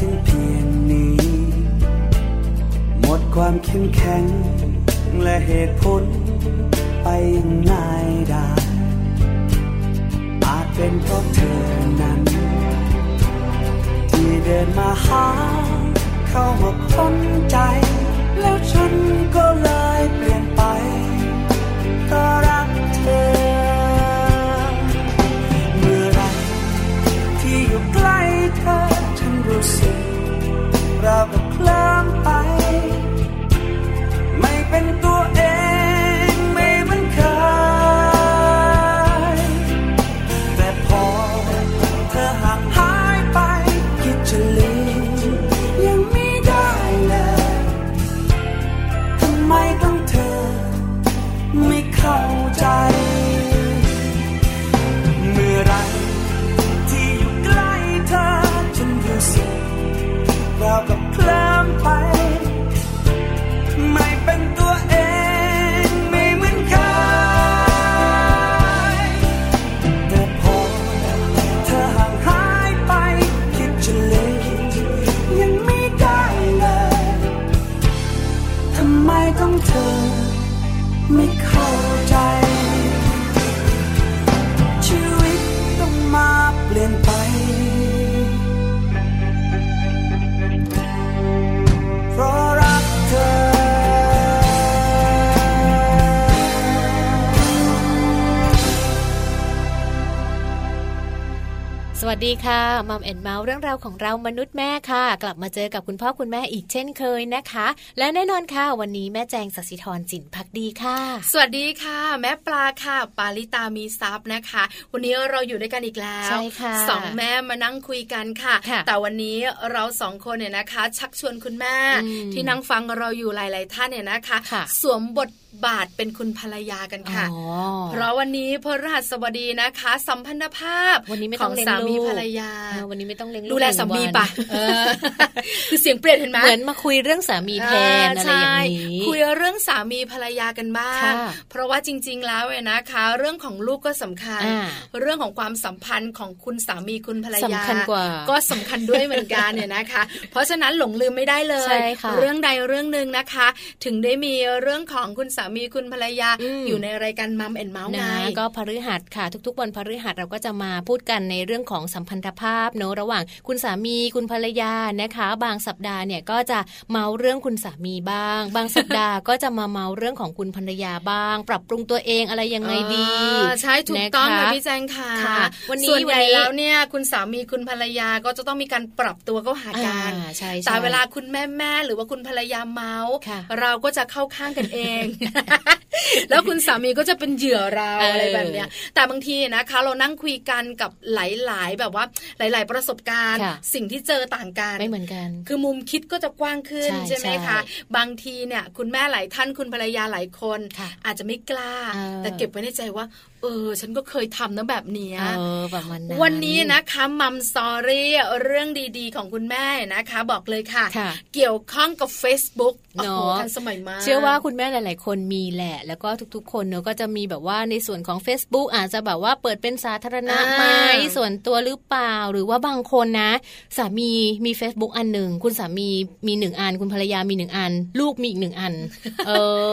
ถึงเพียงนี้ หมดความเข้มแข็ง และเหตุผลไปยังไงได้ อาจเป็นเพราะเธอนั้น ที่เดินมาหา เข้ามาพ้นใจ แล้วฉันก็เลยเปลี่ยนไป ก็รักเธอ ทุกสิ่งเราก็คล้า นเมาส์เรื่องราวของเรามนุษย์แม่ค่ะ กลับมาเจอกับคุณพ่อคุณแม่อีกเช่นเคยนะคะ และแน่นอนค่ะวันนี้แม่แจงสัสิธรจินพักดีค่ะ สวัสดีค่ะ แม่ปลาค่ะ ปาลิตามีซับนะคะ วันนี้เราอยู่ด้วยกันอีกแล้วใช่ค่ะสองแม่มานั่งคุยกันค่ะแต่วันนี้เราสองคนเนี่ยนะคะ ชักชวนคุณแม่ที่นั่งฟังเราอยู่หลาย ๆ ท่านเนี่ยนะคะสวมบท บาทเป็นคุณภรรยากันค่ะ เพราะวันนี้พระรหัสบดีนะคะ สัมพันธภาพวันนี้ไม่ต้องสามีภรรยา วันนี้ไม่ต้องเลี้ยงดูแลสามีปะคือเสียงเปลี่ยนเห็นไหมเหมือนมาคุยเรื่องสามีแทนอะไรอย่างนี้คุยเรื่องสามีภรรยากันบ้างเพราะว่าจริง ๆ แล้วเนี่ยนะคะ เรื่องของลูกก็สำคัญ เรื่องของความสัมพันธ์ของคุณสามีคุณภรรยาก็สำคัญด้วยเหมือนกันเนี่ยนะคะ เพราะฉะนั้นหลงลืมไม่ได้เลย เรื่องใดเรื่องหนึ่งนะคะ ถึงได้มีเรื่องของคุณสามีคุณภรรยาอยู่ในรายการมัมแอนเมาส์ไงก็พฤหัสค่ะ ทุกๆ วันพฤหัสเราก็จะมาพูดกันในเรื่องของสัมพันธภาพเนอะระหว่างคุณสามีคุณภรรยานะคะ บางสัปดาห์เนี่ยก็จะเมาเรื่องคุณสามีบ้าง บางสัปดาห์ก็จะมาเมาเรื่องของคุณภรรยาบ้าง ปรับปรุงตัวเองอะไรยังไงดีใช่ถูกต้องค่ะพี่แจงค่ะวันนี้ส่วนใหญ่แล้วเนี่ยคุณสามีคุณภรรยาก็จะต้องมีการปรับตัวเข้าหากันแต่เวลาคุณแม่แม่หรือว่าคุณภรรยาเมาเราก็จะเข้าข้างกันเองแล้วคุณสามีก็จะเป็นเหยื่อเราอะไรแบบเนี้ย แต่บางทีนะคะ เรานั่งคุยกันกับหลาย ๆ แบบว่าหลาย ๆ ประสบการณ์ สิ่งที่เจอต่างกันไม่เหมือนกัน คือมุมคิดก็จะกว้างขึ้นใช่ไหมคะบางทีเนี่ย คุณแม่หลายท่านคุณภรรยาหลายคน อาจจะไม่กล้า แต่เก็บไว้ในใจว่า เออ ฉันก็เคยทำนะแบบนี้เออแบบมันวันนี้นะคะมัมสอรี่เรื่องดีๆ ของคุณแม่นะคะ บอกเลยค่ะ เกี่ยวข้องกับ Facebook เนาะทันสมัยมากเชื่อว่าคุณแม่หลาย ๆ คนมีแหละ แล้วก็ทุกๆ คนเนาะก็จะมีแบบว่าในส่วนของ Facebook อาจจะแบบว่าเปิดเป็นสาธารณะไหมส่วนตัวหรือเปล่า หรือว่าบางคนนะ สามีมี Facebook อันหนึ่งคุณสามีมีหนึ่งอัน คุณภรรยามีหนึ่งอัน ลูกมีอีกหนึ่งอัน เอ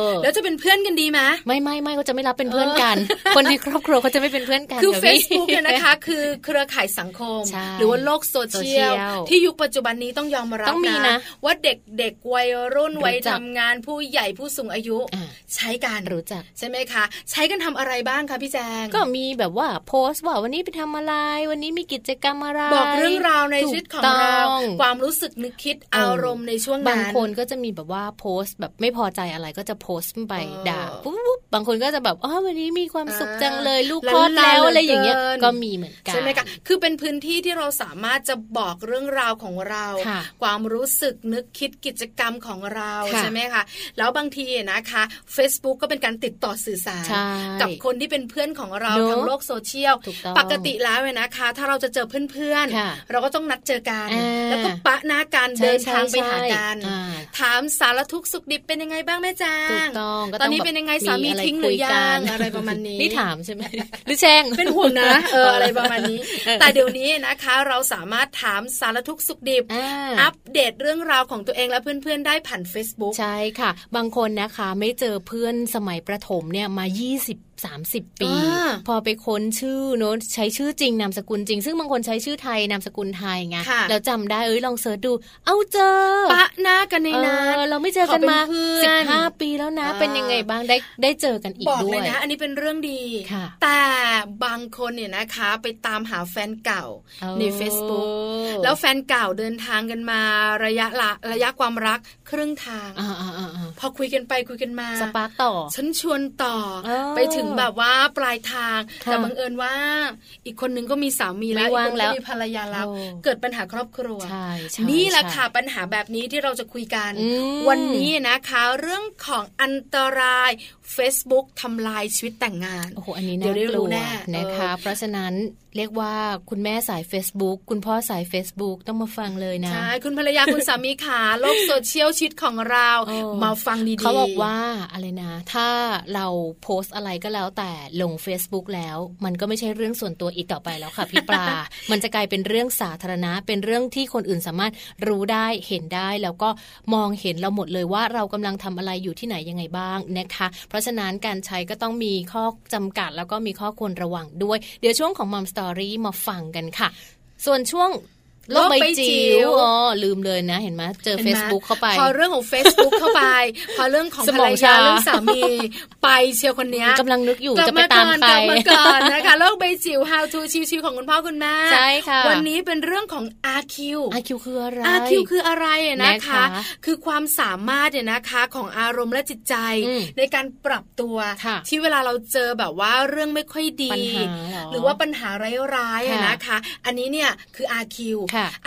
อ แล้วจะเป็นเพื่อนกันดีไหมไม่ไม่ไม่ก็จะไม่รับเป็นเพื่อนกัน คนที่ครอบครัวเขาจะไม่เป็นเพื่อนกันคือ Facebook เนี่ยนะคะ คือเครือข่ายสังคม หรือว่าโลกโซเชียลที่ยุคปัจจุบันนี้ต้องยอมรับนะ ว่าเด็กเด็กวัยรุ่นวัยทำงานผู้ใหญ่ผู้สูงอายุ ใช้กันรู้จักใช่ไหมคะ ใช้กันทำอะไรบ้างคะพี่แจง ก็มีแบบว่าโพสต์ว่าวันนี้ไปทำอะไร วันนี้มีกิจกรรมอะไร บอกเรื่องราวในชีวิตของเรา ความรู้สึกนึกคิดอารมณ์ในช่วงนั้นบางคนก็จะมีแบบว่าโพสต์แบบไม่พอใจอะไรก็จะโพสต์ไปด่าปุ๊บบางคนก็จะแบบอ๋อวันนี้มีความสุขจังเลยลูกคลอดแล้วอะไรอย่างเงี้ยก็มีเหมือนกันใช่ไหมคะคือเป็นพื้นที่ที่เราสามารถจะบอกเรื่องราวของเรา ความรู้สึกนึกคิดกิจกรรมของเราใช่ไหมคะแล้วบางทีนะคะ Facebook ก็เป็นการติดต่อสื่อสาร กับคนที่เป็นเพื่อนของเราทางโลกโซเชียลปกติแล้วเนะคะ ถ้าเราจะเจอเพื่อนๆเราก็ต้องนัดเจอกัน แล้วก็ปะหน้าการเดินทางไปหากันถามสารทุกสุขดิบเป็นยังไงบ้างแม่จ้างตอนนี้เป็นยังไงสามีทิ้งหรือยังอะไรประมาณนี้นี่ถามใช่ไหมหรือแช่งเป็นห่วงนะเอออะไรประมาณนี้ แต่เดี๋ยวนี้นะคะ เราสามารถถามสารทุกสุขดิบ อัปเดตเรื่องราวของตัวเองและเพื่อนๆได้ผ่าน Facebook ใช่ค่ะ บางคนนะคะไม่เจอเพื่อนสมัยประถมเนี่ยมา 20 30 ปี พอไปค้นชื่อโน้ตใช้ชื่อจริงนามสกุลจริง ซึ่งบางคนใช้ชื่อไทยนามสกุลไทยไงแล้วจำได้เอ้ยลองเสิร์ชดู เอาเจอปะหน้ากันในนั้นเราไม่เจอกันมาสิบห้าปีแล้วนะ เป็นยังไงบ้างได้ได้เจอกันอีกด้วยบอกเลยนะอันนี้เป็นเรื่องดีแต่บางคนเนี่ยนะคะไปตามหาแฟนเก่าใน Facebook แล้วแฟนเก่าเดินทางกันมาระยะละระยะความรักครึ่งทางพอคุยกันไปคุยกันมาสปาร์กต่อ ฉันชวนต่อไปถึงแบบว่าปลายทาง แต่บังเอิญว่า อีกคนนึงก็มีสามีแล้วอีกคนก็มีภรรยาแล้ว เกิดปัญหาครอบครัว นี่แหละค่ะปัญหาแบบนี้ที่เราจะคุยกัน วันนี้นะคะ เรื่องของอันตราย Facebook ทำลายชีวิตแต่งงาน โอ้โห อันนี้น่ากลัวนะคะ เพราะฉะนั้นเรียกว่าคุณแม่สาย Facebook คุณพ่อสาย Facebook ต้องมาฟังเลยนะ ใช่ คุณภรรยาคุณสามีขาโลกโซเชียลชิดของเรา มาฟังดีๆเขาบอกว่าอะไรนะ ถ้าเราโพสอะไรก็แล้วแต่ลง Facebook แล้ว มันก็ไม่ใช่เรื่องส่วนตัวอีกต่อไปแล้วค่ะพี่ปลา มันจะกลายเป็นเรื่องสาธารณะ เป็นเรื่องที่คนอื่นสามารถรู้ได้เห็นได้แล้วก็มองเห็นเราหมดเลยว่าเรากำลังทำอะไรอยู่ที่ไหนยังไงบ้างนะคะเพราะฉะนั้นการใช้ก็ต้องมีข้อจำกัดแล้วก็มีข้อควรระวังด้วย เดี๋ยวช่วงของ Mom Story มาฟังกันค่ะ ส่วนช่วง โลกใบจิ๋วอ๋อลืมเลยนะ เห็นไหมเจอ Facebook เข้าไป พอเรื่องของ Facebook เข้าไป พอเรื่องของภรรยาเรื่องสามีไปเชียวคนนี้กำลังนึกอยู่จะไปตามใครกลับมาก่อนนะคะโลกใบจิ๋ว How to ชิวๆของคุณพ่อคุณแม่ใช่ค่ะวันนี้เป็นเรื่องของ RQ RQ คืออะไร RQ คืออะไรนะคะ คือความสามารถเนี่ยนะคะของอารมณ์และจิตใจในการปรับตัวที่เวลาเราเจอแบบว่าเรื่องไม่ค่อยดี หรือว่าปัญหาร้ายๆนะคะ อันนี้เนี่ยคือ RQ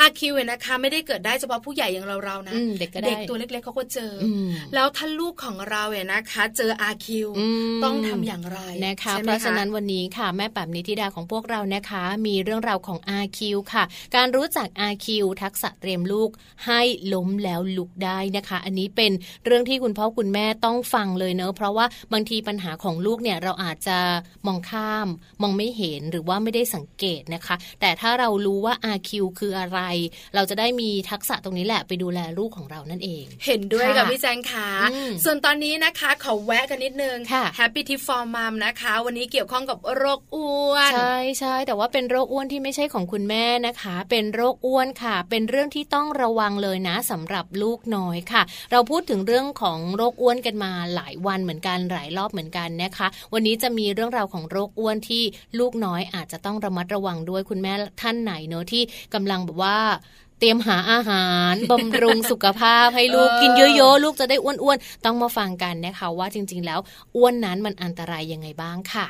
RQ เนี่ยนะคะ ไม่ได้เกิดได้เฉพาะผู้ใหญ่อย่างเราๆนะเด็กเด็กตัวเล็กๆเขาก็เจอ แล้วถ้าลูกของเราเนี่ยนะคะ เจอ RQ ต้องทำอย่างไรนะคะเพราะฉะนั้นวันนี้ค่ะแม่แบบนิธิดาของพวกเรานะคะ มีเรื่องราวของ RQ ค่ะ การรู้จัก RQ ทักษะเตรียมลูกให้ล้มแล้วลุกได้นะคะ อันนี้เป็นเรื่องที่คุณพ่อคุณแม่ต้องฟังเลยเนอะเพราะว่าบางทีปัญหาของลูกเนี่ยเราอาจจะมองข้าม มองไม่เห็นหรือว่าไม่ได้สังเกตนะคะ แต่ถ้าเรารู้ว่า RQ คืออะไร เราจะได้มีทักษะตรงนี้แหละไปดูแลลูกของเรานั่นเอง เห็นด้วยกับพี่แจงค่ะส่วนตอนนี้นะคะขอแวะกันนิดนึง Happy Tip for Mom นะคะ วันนี้เกี่ยวข้องกับโรคอ้วนใช่ใช่แต่ว่าเป็นโรคอ้วนที่ไม่ใช่ของคุณแม่นะคะ เป็นโรคอ้วนค่ะ เป็นเรื่องที่ต้องระวังเลยนะสำหรับลูกน้อยค่ะ เราพูดถึงเรื่องของโรคอ้วนกันมาหลายวันเหมือนกันหลายรอบเหมือนกันนะคะ วันนี้จะมีเรื่องราวของโรคอ้วนที่ลูกน้อยอาจจะต้องระมัดระวังด้วยคุณแม่ท่านไหนเนอะที่กำลังแบบว่าเตรียมหาอาหารบำรุงสุขภาพให้ลูกกินเยอะๆ ลูกจะได้อ้วนๆ ต้องมาฟังกันนะคะว่าจริงๆ แล้วอ้วนนั้นมันอันตรายยังไงบ้างค่ะ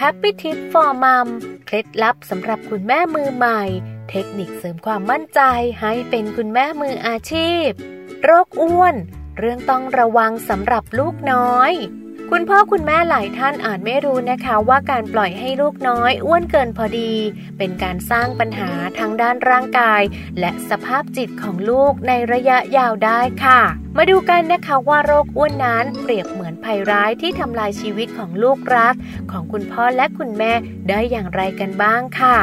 Happy Tip for Mom เคล็ดลับสำหรับคุณแม่มือใหม่ เทคนิคเสริมความมั่นใจให้เป็นคุณแม่มืออาชีพ โรคอ้วน เรื่องต้องระวังสำหรับลูกน้อย คุณพ่อคุณแม่หลายท่านอาจไม่รู้นะคะว่าการปล่อยให้ลูกน้อยอ้วนเกินพอดี เป็นการสร้างปัญหาทั้งด้านร่างกาย และสภาพจิตของลูกในระยะยาวได้ค่ะ มาดูกันนะคะว่าโรคอ้วนนั้นเปรียบเหมือน ภัยร้ายที่ทำลายชีวิตของลูกรัก ของคุณพ่อและคุณแม่ได้อย่างไรกันบ้างค่ะ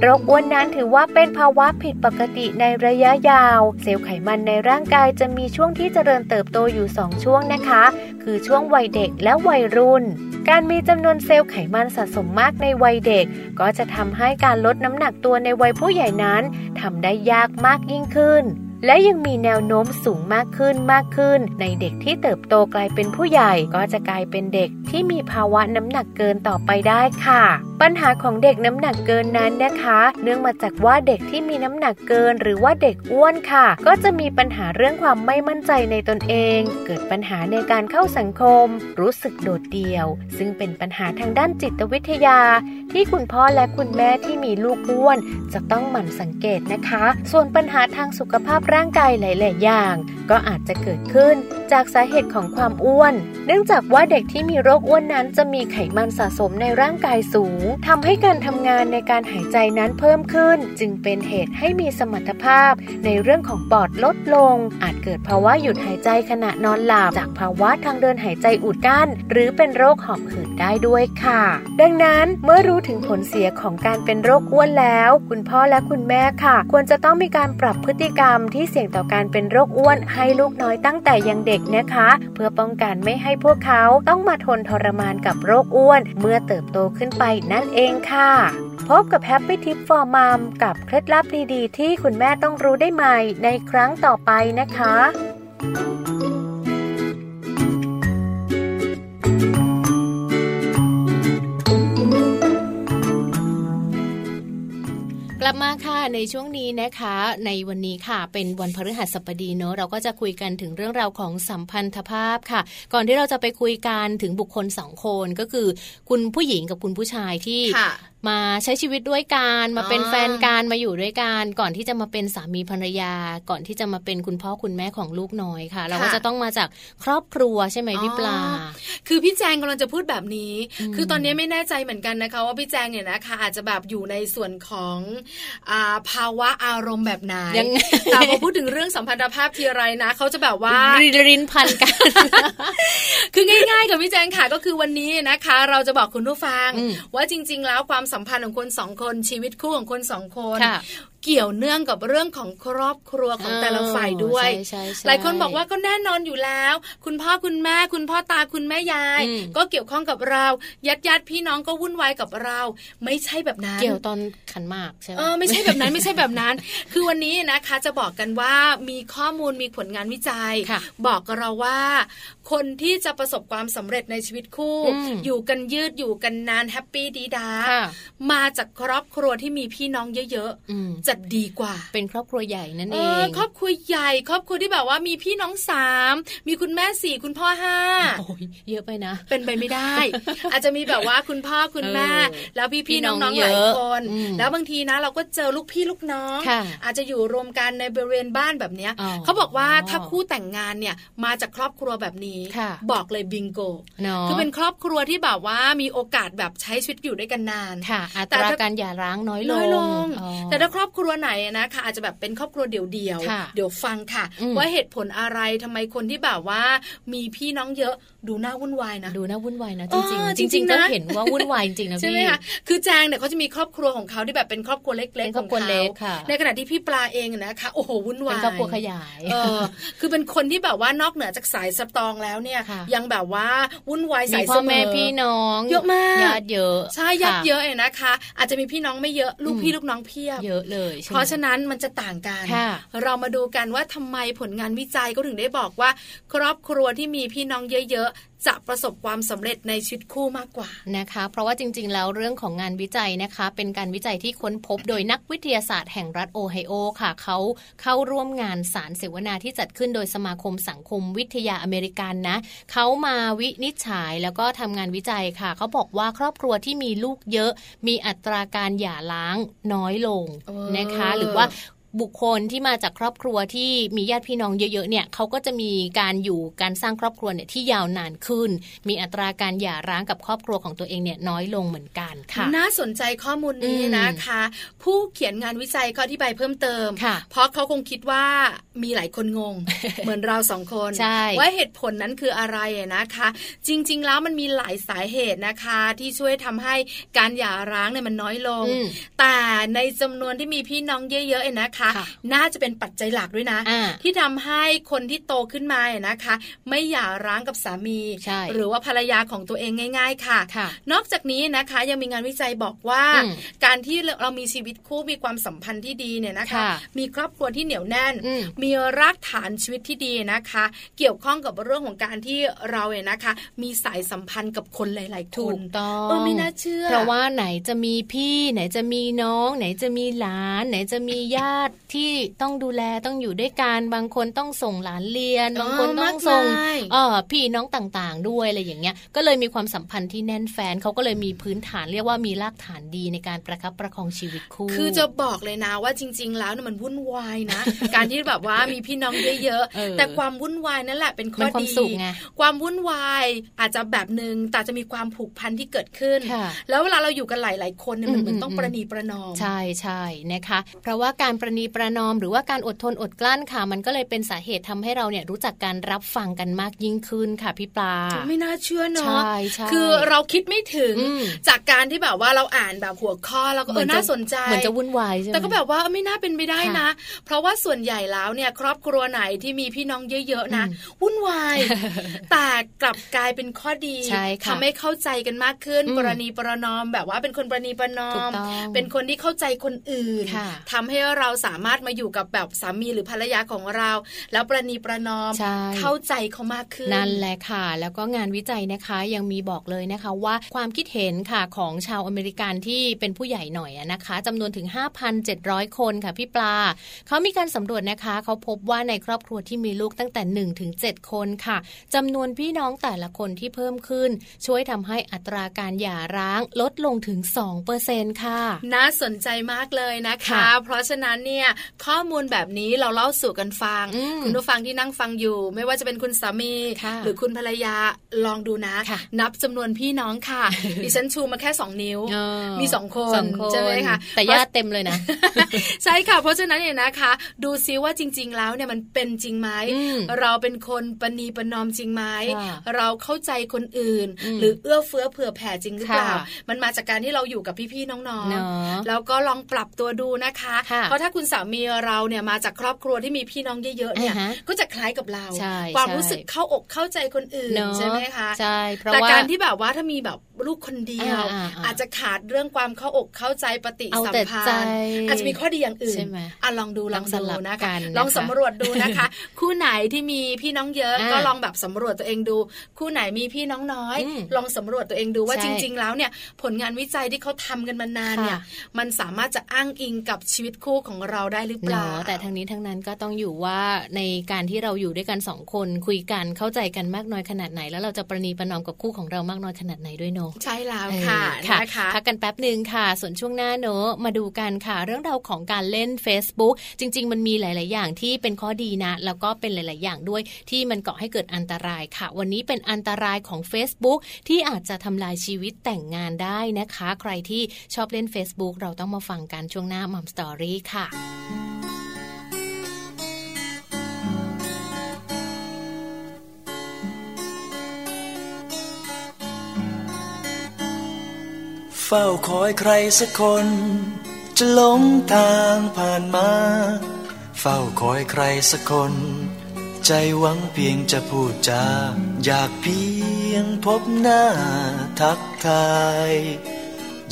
โรคอ้วนนั้นถือว่าเป็นภาวะผิดปกติในระยะยาว เซลล์ไขมันในร่างกายจะมีช่วงที่เจริญเติบโตอยู่ 2 ช่วงนะคะ คือช่วงวัยเด็กและวัยรุ่น การมีจำนวนเซลล์ไขมันสะสมมากในวัยเด็ก ก็จะทำให้การลดน้ำหนักตัวในวัยผู้ใหญ่นั้นทำได้ยากมากยิ่งขึ้น และยังมีแนวโน้มสูงมากขึ้นมากขึ้น ในเด็กที่เติบโตกลายเป็นผู้ใหญ่ ก็จะกลายเป็นเด็กที่มีภาวะน้ำหนักเกินต่อไปได้ค่ะ ปัญหาของเด็กน้ำหนักเกินนั้นนะคะ เนื่องมาจากว่าเด็กที่มีน้ำหนักเกินหรือว่าเด็กอ้วนค่ะ ก็จะมีปัญหาเรื่องความไม่มั่นใจในตนเอง เกิดปัญหาในการเข้าสังคม รู้สึกโดดเดี่ยว ซึ่งเป็นปัญหาทางด้านจิตวิทยา ที่คุณพ่อและคุณแม่ที่มีลูกอ้วน จะต้องหมั่นสังเกตนะคะ ส่วนปัญหาทางสุขภาพร่างกายหลาย ๆ อย่าง ก็อาจจะเกิดขึ้นจากสาเหตุของความอ้วน เนื่องจากว่าเด็กที่มีโรคอ้วนนั้นจะมีไขมันสะสมในร่างกายสูงทำให้การทำงานในการหายใจนั้นเพิ่มขึ้น จึงเป็นเหตุให้มีสมรรถภาพ ในเรื่องของปอดลดลง อาจเกิดภาวะหยุดหายใจขณะนอนหลับ จากภาวะทางเดินหายใจอุดกั้น หรือเป็นโรคหอบหืดได้ด้วยค่ะ ดังนั้นเมื่อรู้ถึงผลเสียของการเป็นโรคอ้วนแล้ว คุณพ่อและคุณแม่ค่ะ ควรจะต้องมีการปรับพฤติกรรมที่ที่เสี่ยงต่อการเป็นโรคอ้วนให้ลูกน้อยตั้งแต่ยังเด็กนะคะ เพื่อป้องกันไม่ให้พวกเขาต้องมาทนทรมานกับโรคอ้วน เมื่อเติบโตขึ้นไปนั่นเองค่ะพบกับแฮปปี้ทิปฟอร์มามกับเคล็ดลับดีๆ ที่คุณแม่ต้องรู้ได้ใหม่ในครั้งต่อไปนะคะ ลับมาค่ะในช่วงนี้นะคะ ในวันนี้ค่ะ เป็นวันพฤหัสบดีเนอะเราก็จะคุยกันถึงเรื่องราวของสัมพันธภาพค่ะ ก่อนที่เราจะไปคุยกันถึงบุคคลสองคนก็คือ คุณผู้หญิงกับคุณผู้ชายที่ มาใช้ชีวิตด้วยกันมาเป็นแฟนกันมาอยู่ด้วยกันก่อนที่จะมาเป็นสามีภรรยา ก่อนที่จะมาเป็นคุณพ่อคุณแม่ของลูกน้อยค่ะ เราก็จะต้องมาจากครอบครัวใช่ไหมพี่ปลา คือพี่แจงกำลังจะพูดแบบนี้ คือตอนนี้ไม่แน่ใจเหมือนกันนะคะ ว่าพี่แจงเนี่ยนะคะอาจจะแบบอยู่ในส่วนของอภาวะอารมณ์แบบไหนแต่พอพูดถึงเรื่องสัมพันธภาพทีไรนะเขาจะแบบว่ารินรินพันกัน คือง่าย ๆ กับพี่แจงค่ะก็คือวันนี้นะคะ เราจะบอกคุณผู้ฟังว่าจริง ๆ แล้วความสัมพันธ์ของคนสองคนชีวิตคู่ของคนสองคน เกี่ยวเนื่องกับเรื่องของครอบครัวของแต่ละฝ่ายด้วย หลายคนบอกว่าก็แน่นอนอยู่แล้ว คุณพ่อคุณแม่ คุณพ่อตาคุณแม่ยาย ก็เกี่ยวข้องกับเราญาติญาติพี่น้องก็วุ่นวายกับเรา ไม่ใช่แบบนั้น เกี่ยวตอนขันมากใช่ไหมเออไม่ใช่แบบนั้นไม่ใช่แบบนั้น คือวันนี้นะคะจะบอกกันว่ามีข้อมูลมีผลงานวิจัย บอกเราว่า คนที่จะประสบความสำเร็จในชีวิตคู่ อยู่กันยืดอยู่กันนาน happy ดีดามาจากครอบครัวที่มีพี่น้องเยอะๆจะดีกว่า เป็นครอบครัวใหญ่นั่นเองครอบครัวใหญ่ ครอบครัวที่แบบว่ามีพี่น้องสามมีคุณแม่สี่คุณพ่อห้าโอ้ยเยอะไปนะ เป็นไปไม่ได้ อาจจะมีแบบว่าคุณพ่อคุณแม่ แล้วพี่พี่น้องๆหลายคน แล้วบางทีนะ เราก็เจอลูกพี่ลูกน้อง อาจจะอยู่รวมกันในบริเวณบ้านแบบเนี้ยเขาบอกว่าถ้าคู่แต่งงานเนี่ยมาจากครอบครัวแบบนี้บอกเลยบิงโกคือเป็นครอบครัวที่แบบว่ามีโอกาสแบบใช้ชีวิตอยู่ด้วยกันนานค่ะอัตราการหย่าร้างน้อยลงแต่ถ้าครอบคครัวไหนนะคะอาจจะแบบเป็นครอบครัวเดี่ยวๆเดี๋ยวฟังค่ะ ว่าเหตุผลอะไรทำไมคนที่แบบว่า มีพี่น้องเยอะดูน่าวุ่นวายนะดูน่าวุ่นวายนะจริงจริงจริงๆนะเห็นว่าวุ่นวายจริงๆนะพี่ใช่ไหมคะคือแจงเนี่ยเขาจะมีครอบครัวของเขาที่แบบเป็นครอบครัวเล็กๆของเขาในขณะที่พี่ปลาเองนะคะโอ้โหวุ่นวายเป็นครอบครัวขยายเออคือเป็นคนที่แบบว่านอกเหนือจากสายสตองแล้วเนี่ย ยังแบบว่าวุ่นวายสายเสมอแม่พี่น้อง เยอะมากญาติเยอะใช่ญาติเยอะเลยนะคะ อาจจะมีพี่น้องไม่เยอะลูกพี่ลูกน้องเพียบเยอะเลยเพราะฉะนั้นมันจะต่างกัน เรามาดูกันว่าทำไมผลงานวิจัยก็ถึงได้บอกว่า ครอบครัวที่มีพี่น้องเยอะ จะประสบความสำเร็จในชีวิตคู่มากกว่านะคะ เพราะว่าจริง ๆ แล้วเรื่องของงานวิจัยนะคะ เป็นการวิจัยที่ค้นพบโดยนักวิทยาศาสตร์แห่งรัฐโอไฮโอค่ะเขาเข้าร่วมงานสารเสวนาที่จัดขึ้นโดยสมาคมสังคมวิทยาอเมริกันนะเขามาวินิจฉัยแล้วก็ทำงานวิจัยค่ะเขาบอกว่าครอบครัวที่มีลูกเยอะ มีอัตราการหย่าร้างน้อยลงนะคะ หรือว่า บุคคลที่มาจากครอบครัวที่มีญาติพี่น้องเยอะๆเนี่ยเขาก็จะมีการอยู่การสร้างครอบครัวเนี่ยที่ยาวนานขึ้น มีอัตราการหย่าร้างกับครอบครัวของตัวเองเนี่ยน้อยลงเหมือนกันค่ะ น่าสนใจข้อมูลนี้นะคะ ผู้เขียนงานวิจัยเขาอธิบายเพิ่มเติม เพราะเขาคงคิดว่ามีหลายคนงง เหมือนเราสองคนว่าเหตุผลนั้นคืออะไรนะคะ จริง ๆ แล้วมันมีหลายสาเหตุนะคะ ที่ช่วยทำให้การหย่าร้างเนี่ยมันน้อยลง แต่ในจำนวนที่มีพี่น้องเยอะๆนะคะคะ น่าจะเป็นปัจจัยหลักด้วยนะ ที่ทำให้คนที่โตขึ้นมาเนี่ยนะคะ ไม่หย่าร้างกับสามี หรือว่าภรรยาของตัวเองง่าย ๆ ค่ะนอกจากนี้นะคะยังมีงานวิจัยบอกว่า การที่เรามีชีวิตคู่มีความสัมพันธ์ที่ดีเนี่ยนะคะ มีครอบครัวที่เหนียวแน่น มีรากฐานชีวิตที่ดีนะคะ เกี่ยวข้องกับเรื่องของการที่เราเนี่ยนะคะ มีสายสัมพันธ์กับคนหลาย ๆ คนถูกต้องเออไม่น่าเชื่อ เพราะว่าไหนจะมีพี่ ไหนจะมีน้อง ไหนจะมีหลาน ไหนจะมีญาติที่ต้องดูแลต้องอยู่ด้วยกันบางคนต้องส่งหลานเรียน บางคนต้องส่งเออพี่น้องต่างๆ ด้วยอะไรอย่างเงี้ย ก็เลยมีความสัมพันธ์ที่แน่นแฟนเขาก็เลยมีพื้นฐานเรียกว่ามีรากฐานดีในการประคับประคองชีวิตคู่ คือจะบอกเลยนะว่าจริง ๆ แล้วมันวุ่นวายนะ การที่แบบว่ามีพี่น้องเยอะๆแต่ความวุ่นวายนั่นแหละเป็นข้อดีความวุ่นวายอาจจะแบบหนึ่งแต่จะมีความผูกพันที่เกิดขึ้น แล้วเวลาเราอยู่กันหลายๆคนเนี่ยมันเหมือนต้องประนีประนอมใช่ใช่นะคะ เพราะว่าการประนีประนอม หรือว่าการอดทนอดกลั้นค่ะ มันก็เลยเป็นสาเหตุทำให้เราเนี่ยรู้จักการรับฟังกันมากยิ่งขึ้นค่ะพี่ปลา ไม่น่าเชื่อเนาะใช่ใช่คือเราคิดไม่ถึงจากการที่แบบว่าเราอ่านแบบหัวข้อแล้วก็เออน่าสนใจเหมือนจะวุ่นวายใช่ไหมแต่ก็แบบว่าไม่น่าเป็นไปได้นะ เพราะว่าส่วนใหญ่แล้วเนี่ยครอบครัวไหนที่มีพี่น้องเยอะๆนะวุ่นวายแต่กลับกลายเป็นข้อดีทำให้เข้าใจกันมากขึ้นปรณีประนอม แบบว่าเป็นคนปรณีประนอม เป็นคนที่เข้าใจคนอื่นทำให้เราสามารถมาอยู่กับแบบสามีหรือภรรยาของเรา แล้วประนีประนอมเข้าใจเขามากขึ้นนั่นแหละค่ะ แล้วก็งานวิจัยนะคะยังมีบอกเลยนะคะว่าความคิดเห็นค่ะของชาวอเมริกันที่เป็นผู้ใหญ่หน่อยนะคะจำนวนถึง 5,700 คนค่ะพี่ปลาเขามีการสำรวจนะคะเขาพบว่าในครอบครัวที่มีลูกตั้งแต่1ถึง7คนค่ะจำนวนพี่น้องแต่ละคนที่เพิ่มขึ้น ช่วยทำให้อัตราการหย่าร้างลดลงถึง2%ค่ะน่าสนใจมากเลยนะคะเพราะฉะนั้นเนี่ยข้อมูลแบบนี้เราเล่าสู่กันฟัง คุณผู้ฟังที่นั่งฟังอยู่ ไม่ว่าจะเป็นคุณสามี หรือคุณภรรยาลองดูนะ นับจำนวนพี่น้องค่ะดิฉันชูมาแค่สองนิ้ว มีสองคนใช่ไหมคะแต่ญาติเต็มเลยนะ ใช่ค่ะ เพราะฉะนั้นเนี่ยนะคะ ดูซิว่าจริง ๆ แล้วเนี่ยมันเป็นจริงไหมเราเป็นคนปณีปนอมจริงไหมเราเข้าใจคนอื่น หรือเอื้อเฟื้อเผื่อแผ่จริงหรือเปล่ามันมาจากการที่เราอยู่กับพี่ๆน้องๆแล้วก็ลองปรับตัวดูนะคะ เพราะถ้าคุณสามีเราเนี่ยมาจากครอบครัวที่มีพี่น้องเยอะๆเนี่ยก็จะคล้ายกับเรา ความรู้สึกเข้าอกเข้าใจคนอื่นใช่ไหมคะใช่แต่การที่แบบว่าถ้ามีแบบลูกคนเดียว อาจจะขาดเรื่องความเข้าอกเข้าใจปฏิสัมพันธ์อาจจะมีข้อดีอย่างอื่นอะลองดูลองดูนะคะลองสำรวจดูนะคะ คู่ไหนที่มีพี่น้องเยอะก็ลองแบบสำรวจตัวเองดู คู่ไหนมีพี่น้องน้อย ลองสำรวจตัวเองดูว่าจริง ๆ แล้วเนี่ยผลงานวิจัยที่เขาทำกันมานานเนี่ยมันสามารถจะอ้างอิงกับชีวิตคู่ของเราได้หรือเปล่าแต่ทั้งนี้ทั้งนั้นก็ต้องอยู่ว่าในการที่เราอยู่ด้วยกันสองคนคุยกันเข้าใจกันมากน้อยขนาดไหน แล้วเราจะประนีประนอมกับคู่ของเรามากน้อยขนาดไหนด้วยเนาะใช่แล้วค่ะนะคะพักกันแป๊บหนึ่งค่ะ ส่วนช่วงหน้าเนาะมาดูกันค่ะ เรื่องราวของการเล่น Facebook จริง ๆ มันมีหลาย ๆ อย่างที่เป็นข้อดีนะ แล้วก็เป็นหลาย ๆ อย่างด้วยที่มันเกาะให้เกิดอันตรายค่ะ วันนี้เป็นอันตรายของ Facebook ที่อาจจะทำลายชีวิตแต่งงานได้นะคะ ใครที่ชอบเล่น Facebook เราต้องมาฟังกันช่วงหน้ามัมสตอรี่ค่ะเฝ้าคอยใครสักคน จะหลงทางผ่านมา เฝ้าคอยใครสักคน ใจหวังเพียงจะพูดจาอยากเพียงพบหน้าทักทาย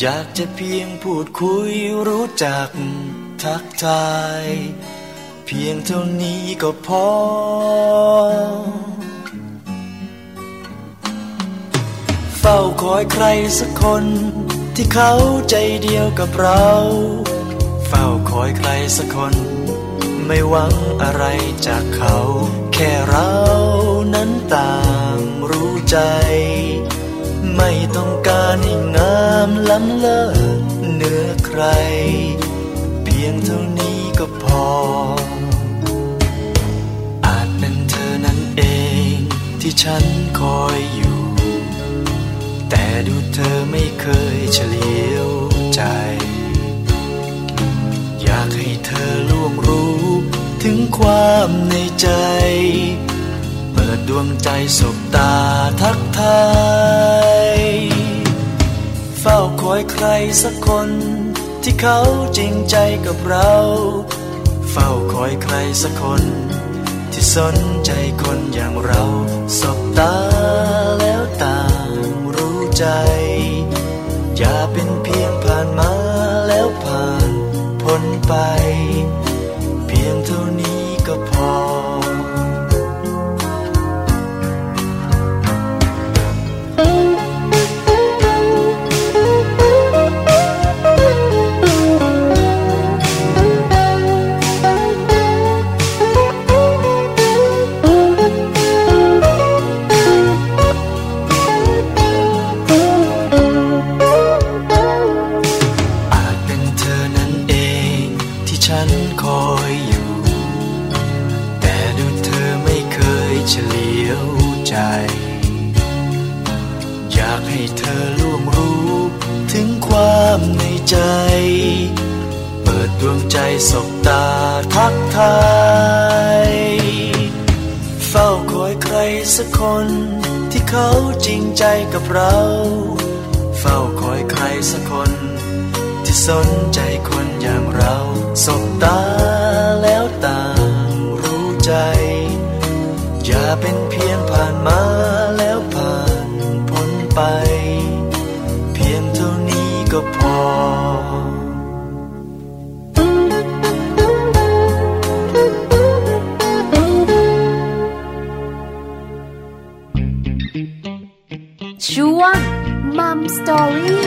อยากจะเพียงพูดคุยรู้จัก ทักทาย เพียงเท่านี้ก็พอ เฝ้าคอยใครสักคน ที่เขาใจเดียวกับเรา เฝ้าคอยใครสักคน ไม่หวังอะไรจากเขา แค่เรานั้นต่างรู้ใจ ไม่ต้องการให้งามล้ำเลิศเหนือใคร ยงเท่านี้ก็พอ อาจเป็นเธอนั้นเองที่ฉันคอยอยู่ แต่ดูเธอไม่เคยเฉลียวใจ อยากให้เธอล่วงรู้ถึงความในใจ เปิดดวงใจสบตาทักทาย เฝ้าคอยใครสักคน ที่เขาจริงใจกับเรา เฝ้าคอยใครสักคน ที่สนใจคนอย่างเราสบตาแล้วต่างรู้ใจ อย่าเป็นเพียงผ่านมาแล้วผ่านพ้นไป สบตาทักทายเฝ้าคอยใครสักคนที่เขาจริงใจกับเรา เฝ้าคอยใครสักคนที่สนใจคนอย่างเราสบตา story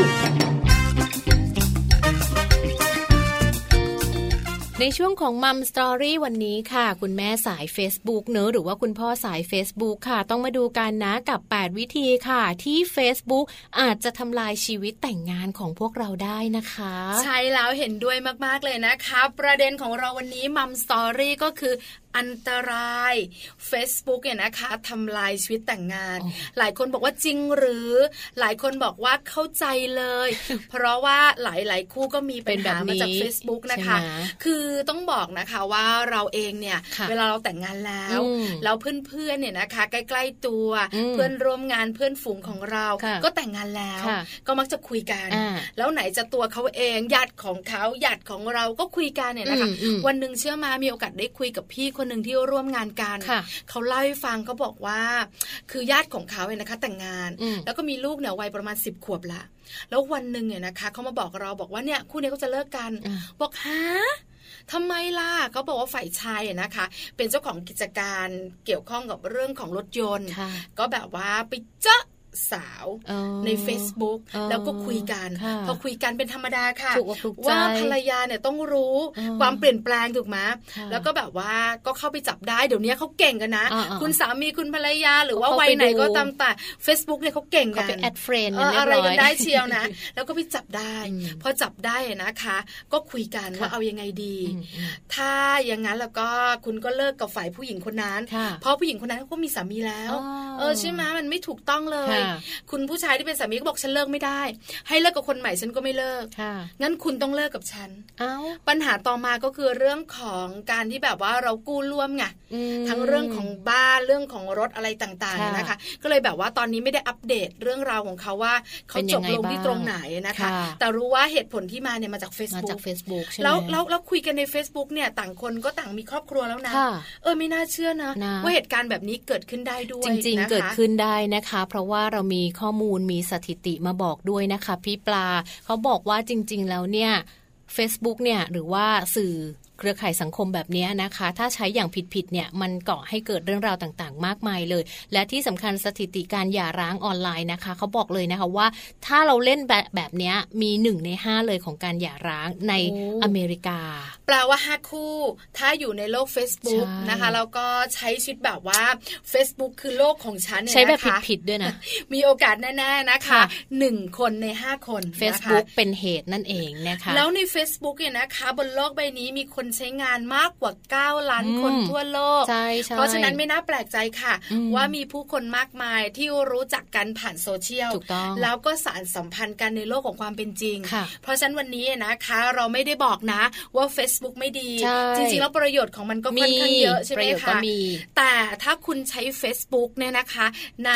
ในช่วงของ Mom Story วันนี้ค่ะ คุณแม่สาย Facebook เนอะหรือว่าคุณพ่อสาย Facebook ค่ะ ต้องมาดูกันนะกับ 8 วิธีค่ะ ที่ Facebook อาจจะทำลายชีวิตแต่งงานของพวกเราได้นะคะ ใช่แล้วเห็นด้วยมากๆเลยนะคะ ประเด็นของเราวันนี้ Mom Story ก็คืออันตราย Facebook เนี่ยนะคะทำลายชีวิตแต่งงาน หลายคนบอกว่าจริงหรือ หลายคนบอกว่าเข้าใจเลย เพราะว่าหลายๆ คู่ก็มีปัญหามาจาก Facebook นะคะ คือต้องบอกนะคะว่าเราเองเนี่ย เวลาเราแต่งงานแล้วแล้วเพื่อนๆเนี่ยนะคะ ใกล้ๆตัว เพื่อนร่วมงานเพื่อนฝูงของเรา ก็แต่งงานแล้ว ก็มักจะคุยกัน แล้วไหนจะตัวเขาเองญาติของเขาญาติของเราก็คุยกันเนี่ยนะคะวันหนึ่งเชื่อมามีโอกาสได้คุยกับพี่คนหนึ่งที่ร่วมงานกันเขาเล่าให้ฟังเขาบอกว่า คือญาติของเขาเนี่ยนะคะ แต่งงาน แล้วก็มีลูกเนี่ยวัยประมาณสิบขวบละแล้ววันหนึ่งเนี่ยนะคะเขามาบอกเราบอกว่าเนี่ยคู่นี้เขาจะเลิกกันบอกฮะทำไมล่ะเขาบอกว่าฝ่ายชายนะคะ เป็นเจ้าของกิจการเกี่ยวข้องกับเรื่องของรถยนต์ ก็แบบว่าไปเจาะ สาวใน Facebook แล้วก็คุยกัน พอคุยกันเป็นธรรมดาค่ะ ว่าภรรยาเนี่ยต้องรู้ความเปลี่ยนแปลงถูกไหมแล้วก็แบบว่าก็เข้าไปจับได้เดี๋ยวนี้เขาเก่งกันนะ คุณสามีคุณภรรยาหรือว่าวัยไหนก็ตามแต่ Facebook เนี่ยเขาเก่งกัน add friend อะไรกันได้เชียวนะ แล้วก็ไปจับได้ พอจับได้นะคะ ก็คุยกันว่าเอายังไงดี ถ้าอย่างนั้นแล้วก็คุณก็เลิกกับฝ่ายผู้หญิงคนนั้น เพราะผู้หญิงคนนั้นก็มีสามีแล้ว เออใช่ไหมมันไม่ถูกต้องเลยคุณผู้ชายที่เป็นสามีก็บอกฉันเลิกไม่ได้ ให้เลิกกับคนใหม่ฉันก็ไม่เลิกงั้นคุณต้องเลิกกับฉันปัญหาต่อมาก็คือเรื่องของการที่แบบว่าเรากู้ร่วมไงทั้งเรื่องของบ้านเรื่องของรถอะไรต่างๆนะคะ ก็เลยแบบว่าตอนนี้ไม่ได้อัปเดตเรื่องราวของเขาว่าเขาจบลงที่ตรงไหนนะคะ แต่รู้ว่าเหตุผลที่มาเนี่ยมาจาก Facebook มาจาก Facebook ใช่ไหมแล้วแล้วแล้วคุยกันใน Facebook เนี่ยต่างคนก็ต่างมีครอบครัวแล้วนะเออไม่น่าเชื่อนะ ว่าเหตุการณ์แบบนี้เกิดขึ้นได้ด้วยจริง ๆ เกิดขึ้นได้นะคะ เพราะว่าเรามีข้อมูลมีสถิติมาบอกด้วยนะคะ พี่ปลาเขาบอกว่าจริง ๆ แล้วเนี่ย Facebook เนี่ยหรือว่าสื่อ เครือข่ายสังคมแบบนี้นะคะ ถ้าใช้อย่างผิดๆเนี่ยมันก่อให้เกิดเรื่องราวต่างๆ มากมายเลย และที่สำคัญสถิติการหย่าร้างออนไลน์นะคะเขาบอกเลยนะคะว่า ถ้าเราเล่นแบบแบบนี้มีหนึ่งในห้าเลยของการหย่าร้างในอเมริกา แปลว่าห้าคู่ ถ้าอยู่ในโลก Facebook นะคะแล้วก็ใช้ชีวิตแบบว่า Facebook คือโลกของฉันใช้แบบผิดๆด้วยนะ มีโอกาสแน่ๆนะคะหนึ่งคนในห้าคน Facebook เป็นเหตุนั่นเองนะคะแล้วใน Facebook เนี่ยนะคะบนโลกใบนี้มีคนใช้งานมากกว่า 9 ล้านคนทั่วโลก เพราะฉะนั้นไม่น่าแปลกใจค่ะ ว่ามีผู้คนมากมายที่รู้จักกันผ่านโซเชียลแล้วก็สารสัมพันธ์กันในโลกของความเป็นจริง เพราะฉะนั้นวันนี้นะคะ เราไม่ได้บอกนะว่า Facebook ไม่ดี จริงๆ แล้วประโยชน์ของมันก็ค่อนข้างเยอะใช่ไหมคะแต่ถ้าคุณใช้ Facebook เนี่ยนะคะ ใน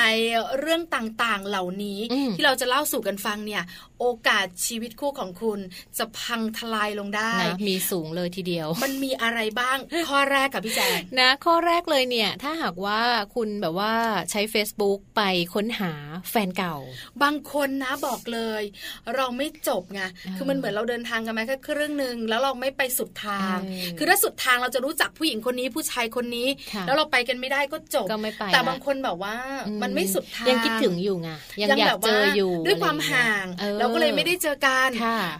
เรื่องต่างๆเหล่านี้ที่เราจะเล่าสู่กันฟังเนี่ยโอกาสชีวิตคู่ของคุณจะพังทลายลงได้นะมีสูงเลยทีเดียว มันมีอะไรบ้าง ข้อแรกกับพี่แจงนะ ข้อแรกเลยเนี่ย ถ้าหากว่าคุณแบบว่าใช้ Facebook ไปค้นหาแฟนเก่า บางคนนะบอกเลย เราไม่จบไงคือมันเหมือนเราเดินทางกันมาแค่ครึ่งหนึ่งแล้วเราไม่ไปสุดทาง คือถ้าสุดทางเราจะรู้จักผู้หญิงคนนี้ผู้ชายคนนี้ แล้วเราไปกันไม่ได้ก็จบก็ไม่ไปแต่บางคนแบบว่ามันไม่สุดทางยังคิดถึงอยู่ไงยังอยากเจออยู่ด้วยความห่างเราก็เลยไม่ได้เจอกัน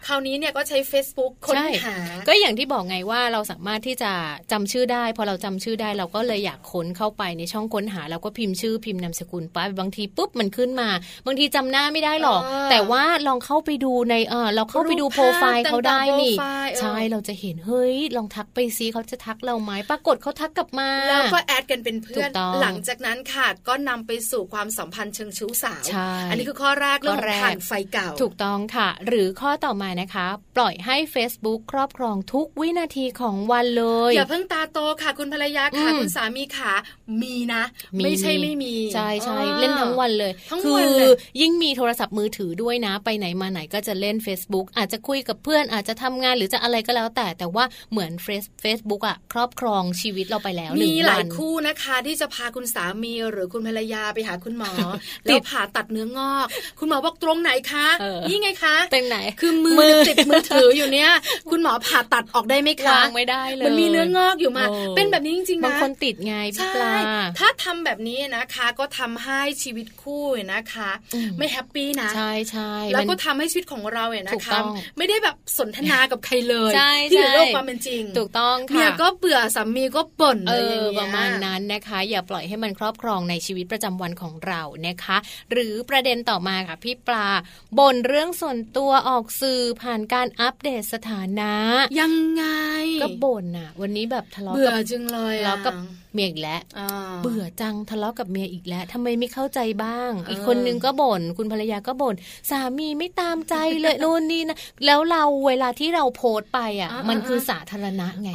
คราวนี้เนี่ยก็ใช้ Facebook ค้นหา ก็อย่างที่บอกไงว่าเราสามารถที่จะจำชื่อได้ พอเราจำชื่อได้เราก็เลยอยากค้นเข้าไปในช่องค้นหาเราก็พิมพ์ชื่อพิมพ์นามสกุลไปบางทีปุ๊บมันขึ้นมา บางทีจำหน้าไม่ได้หรอก แต่ว่าลองเข้าไปดูในเออเราเข้าไปดูโปรไฟล์เขาได้นี่ใช่เราจะเห็นเฮ้ยลองทักไปซิเขาจะทักเราไหมปรากฏเขาทักกลับมา แล้วก็แอดกันเป็นเพื่อนหลังจากนั้นค่ะก็นำไปสู่ความสัมพันธ์เชิงชู้สาว อันนี้คือข้อแรกเรื่องผ่านไฟเก่าถูกต้องค่ะ หรือข้อต่อมานะคะ ปล่อยให้ Facebook ครอบครองทุกวินาทีของวันเลย อย่าเพิ่งตาโตค่ะ คุณภรรยาค่ะ คุณสามีค่ะ มีนะ ไม่ใช่ไม่มี ใช่ใช่เล่นทั้งวันเลย คือยิ่งมีโทรศัพท์มือถือด้วยนะ ไปไหนมาไหนก็จะเล่น Facebook อาจจะคุยกับเพื่อนอาจจะทำงานหรือจะอะไรก็แล้วแต่แต่ว่าเหมือนเฟซเฟซบุ๊กอะครอบครองชีวิตเราไปแล้วมีหลายคู่นะคะที่จะพาคุณสามีหรือคุณภรรยาไปหาคุณหมอ แล้วผ่าตัดเนื้องอก คุณหมอบอกตรงไหนคะนี่ไงคะเป็นไหน คือมือติดมือถืออยู่เนี้ยคุณหมอผ่าตัดออกได้ไหมคะไม่ได้เลยมันมีเนื้องอกอยู่มา เป็นแบบนี้จริงๆนะบางคนติดไงพี่ปลาถ้าทำแบบนี้นะคะ ก็ทำให้ชีวิตคู่นะคะ ไม่แฮปปี้นะใช่ใช่แล้วก็ทำให้ชีวิตของเราเนี่ยนะคะไม่ได้แบบสนทนากับใครเลยที่อยู่โลกความเป็นจริง ถูกต้องค่ะเมียก็เบื่อสามีก็บ่นเออประมาณนั้นนะคะ อย่าปล่อยให้มันครอบครองในชีวิตประจำวันของเรานะคะ หรือประเด็นต่อมาค่ะพี่ปลาบ่นเรื่องส่วนตัวออกสื่อผ่านการอัปเดตสถานะ ยังไงก็บ่นอะ วันนี้แบบทะเลาะกับเบื่อจึงเลยทะเลาะกับ เมียอีกแล้วเบื่อจังทะเลาะกับเมียอีกแล้วทำไมไม่เข้าใจบ้าง อีกคนนึงก็บ่นคุณภรรยาก็บ่นสามีไม่ตามใจเลยโน่นนี่นะแล้วเราเวลาที่เราโพสต์ไปอะ มันคือสาธารณะไง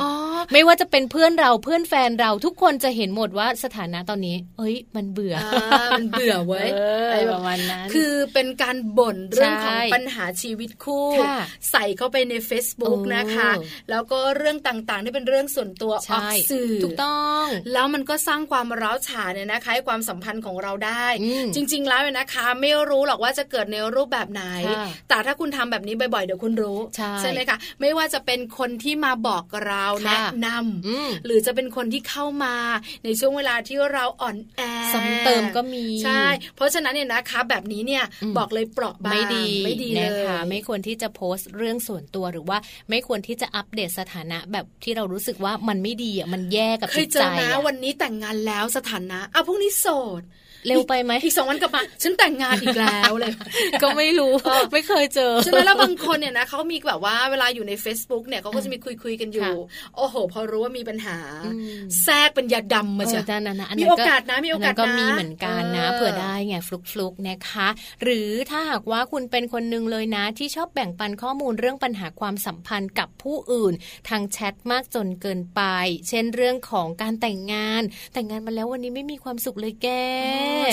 ไม่ว่าจะเป็นเพื่อนเราเพื่อนแฟนเราทุกคนจะเห็นหมดว่าสถานะตอนนี้ เอ้ย มันเบื่อมันเบื่อเว้ยอะไรประมาณนั้นคือเป็นการบ่นเรื่องของปัญหาชีวิตคู่ ใส่เข้าไปใน Facebook นะคะ แล้วก็เรื่องต่างๆที่เป็นเรื่องส่วนตัวออกสื่อถูกต้องแล้วมันก็สร้างความร้าวฉานเนี่ยนะคะให้ความสัมพันธ์ของเราได้ จริง ๆ แล้วนะคะ ไม่รู้หรอกว่าจะเกิดในรูปแบบไหน แต่ถ้าคุณทำแบบนี้บ่อยๆเดี๋ยวคุณรู้ใช่ไหมคะไม่ว่าจะเป็นคนที่มาบอกเราแนะนำหรือจะเป็นคนที่เข้ามาในช่วงเวลาที่เราอ่อนแอซ้ำเติมก็มีใช่ เพราะฉะนั้นเนี่ยนะคะ แบบนี้เนี่ยบอกเลยเปราะบางไม่ดีไม่ดีนะคะไม่ควรที่จะโพสต์เรื่องส่วนตัวหรือว่าไม่ควรที่จะอัปเดตสถานะแบบที่เรารู้สึกว่ามันไม่ดีอะมันแย่กับจิตใจเคยเจอนะวันนี้แต่งงานแล้วสถานะอะพรุ่งนี้โสด เร็วไปไหมอีกสองวันกลับมาฉันแต่งงานอีกแล้วเลย ก็ไม่รู้ไม่เคยเจอใช่ไหมแล้วบางคนเนี่ยนะเขามีแบบว่าเวลาอยู่ใน Facebook เนี่ยเขาก็จะมีคุยคุยกันอยู่ โอ้โห พอรู้ว่ามีปัญหา แทรกเป็นยาดำมาเชียวมีโอกาสนะมีโอกาสก็มีเหมือนกันนะเผื่อได้ไงฟลุกฟลุกนะคะ หรือถ้าหากว่าคุณเป็นคนหนึ่งเลยนะ ที่ชอบแบ่งปันข้อมูลเรื่องปัญหาความสัมพันธ์กับผู้อื่น ทางแชทมากจนเกินไป เช่นเรื่องของการแต่งงาน แต่งงานมาแล้ววันนี้ไม่มีความสุขเลยแก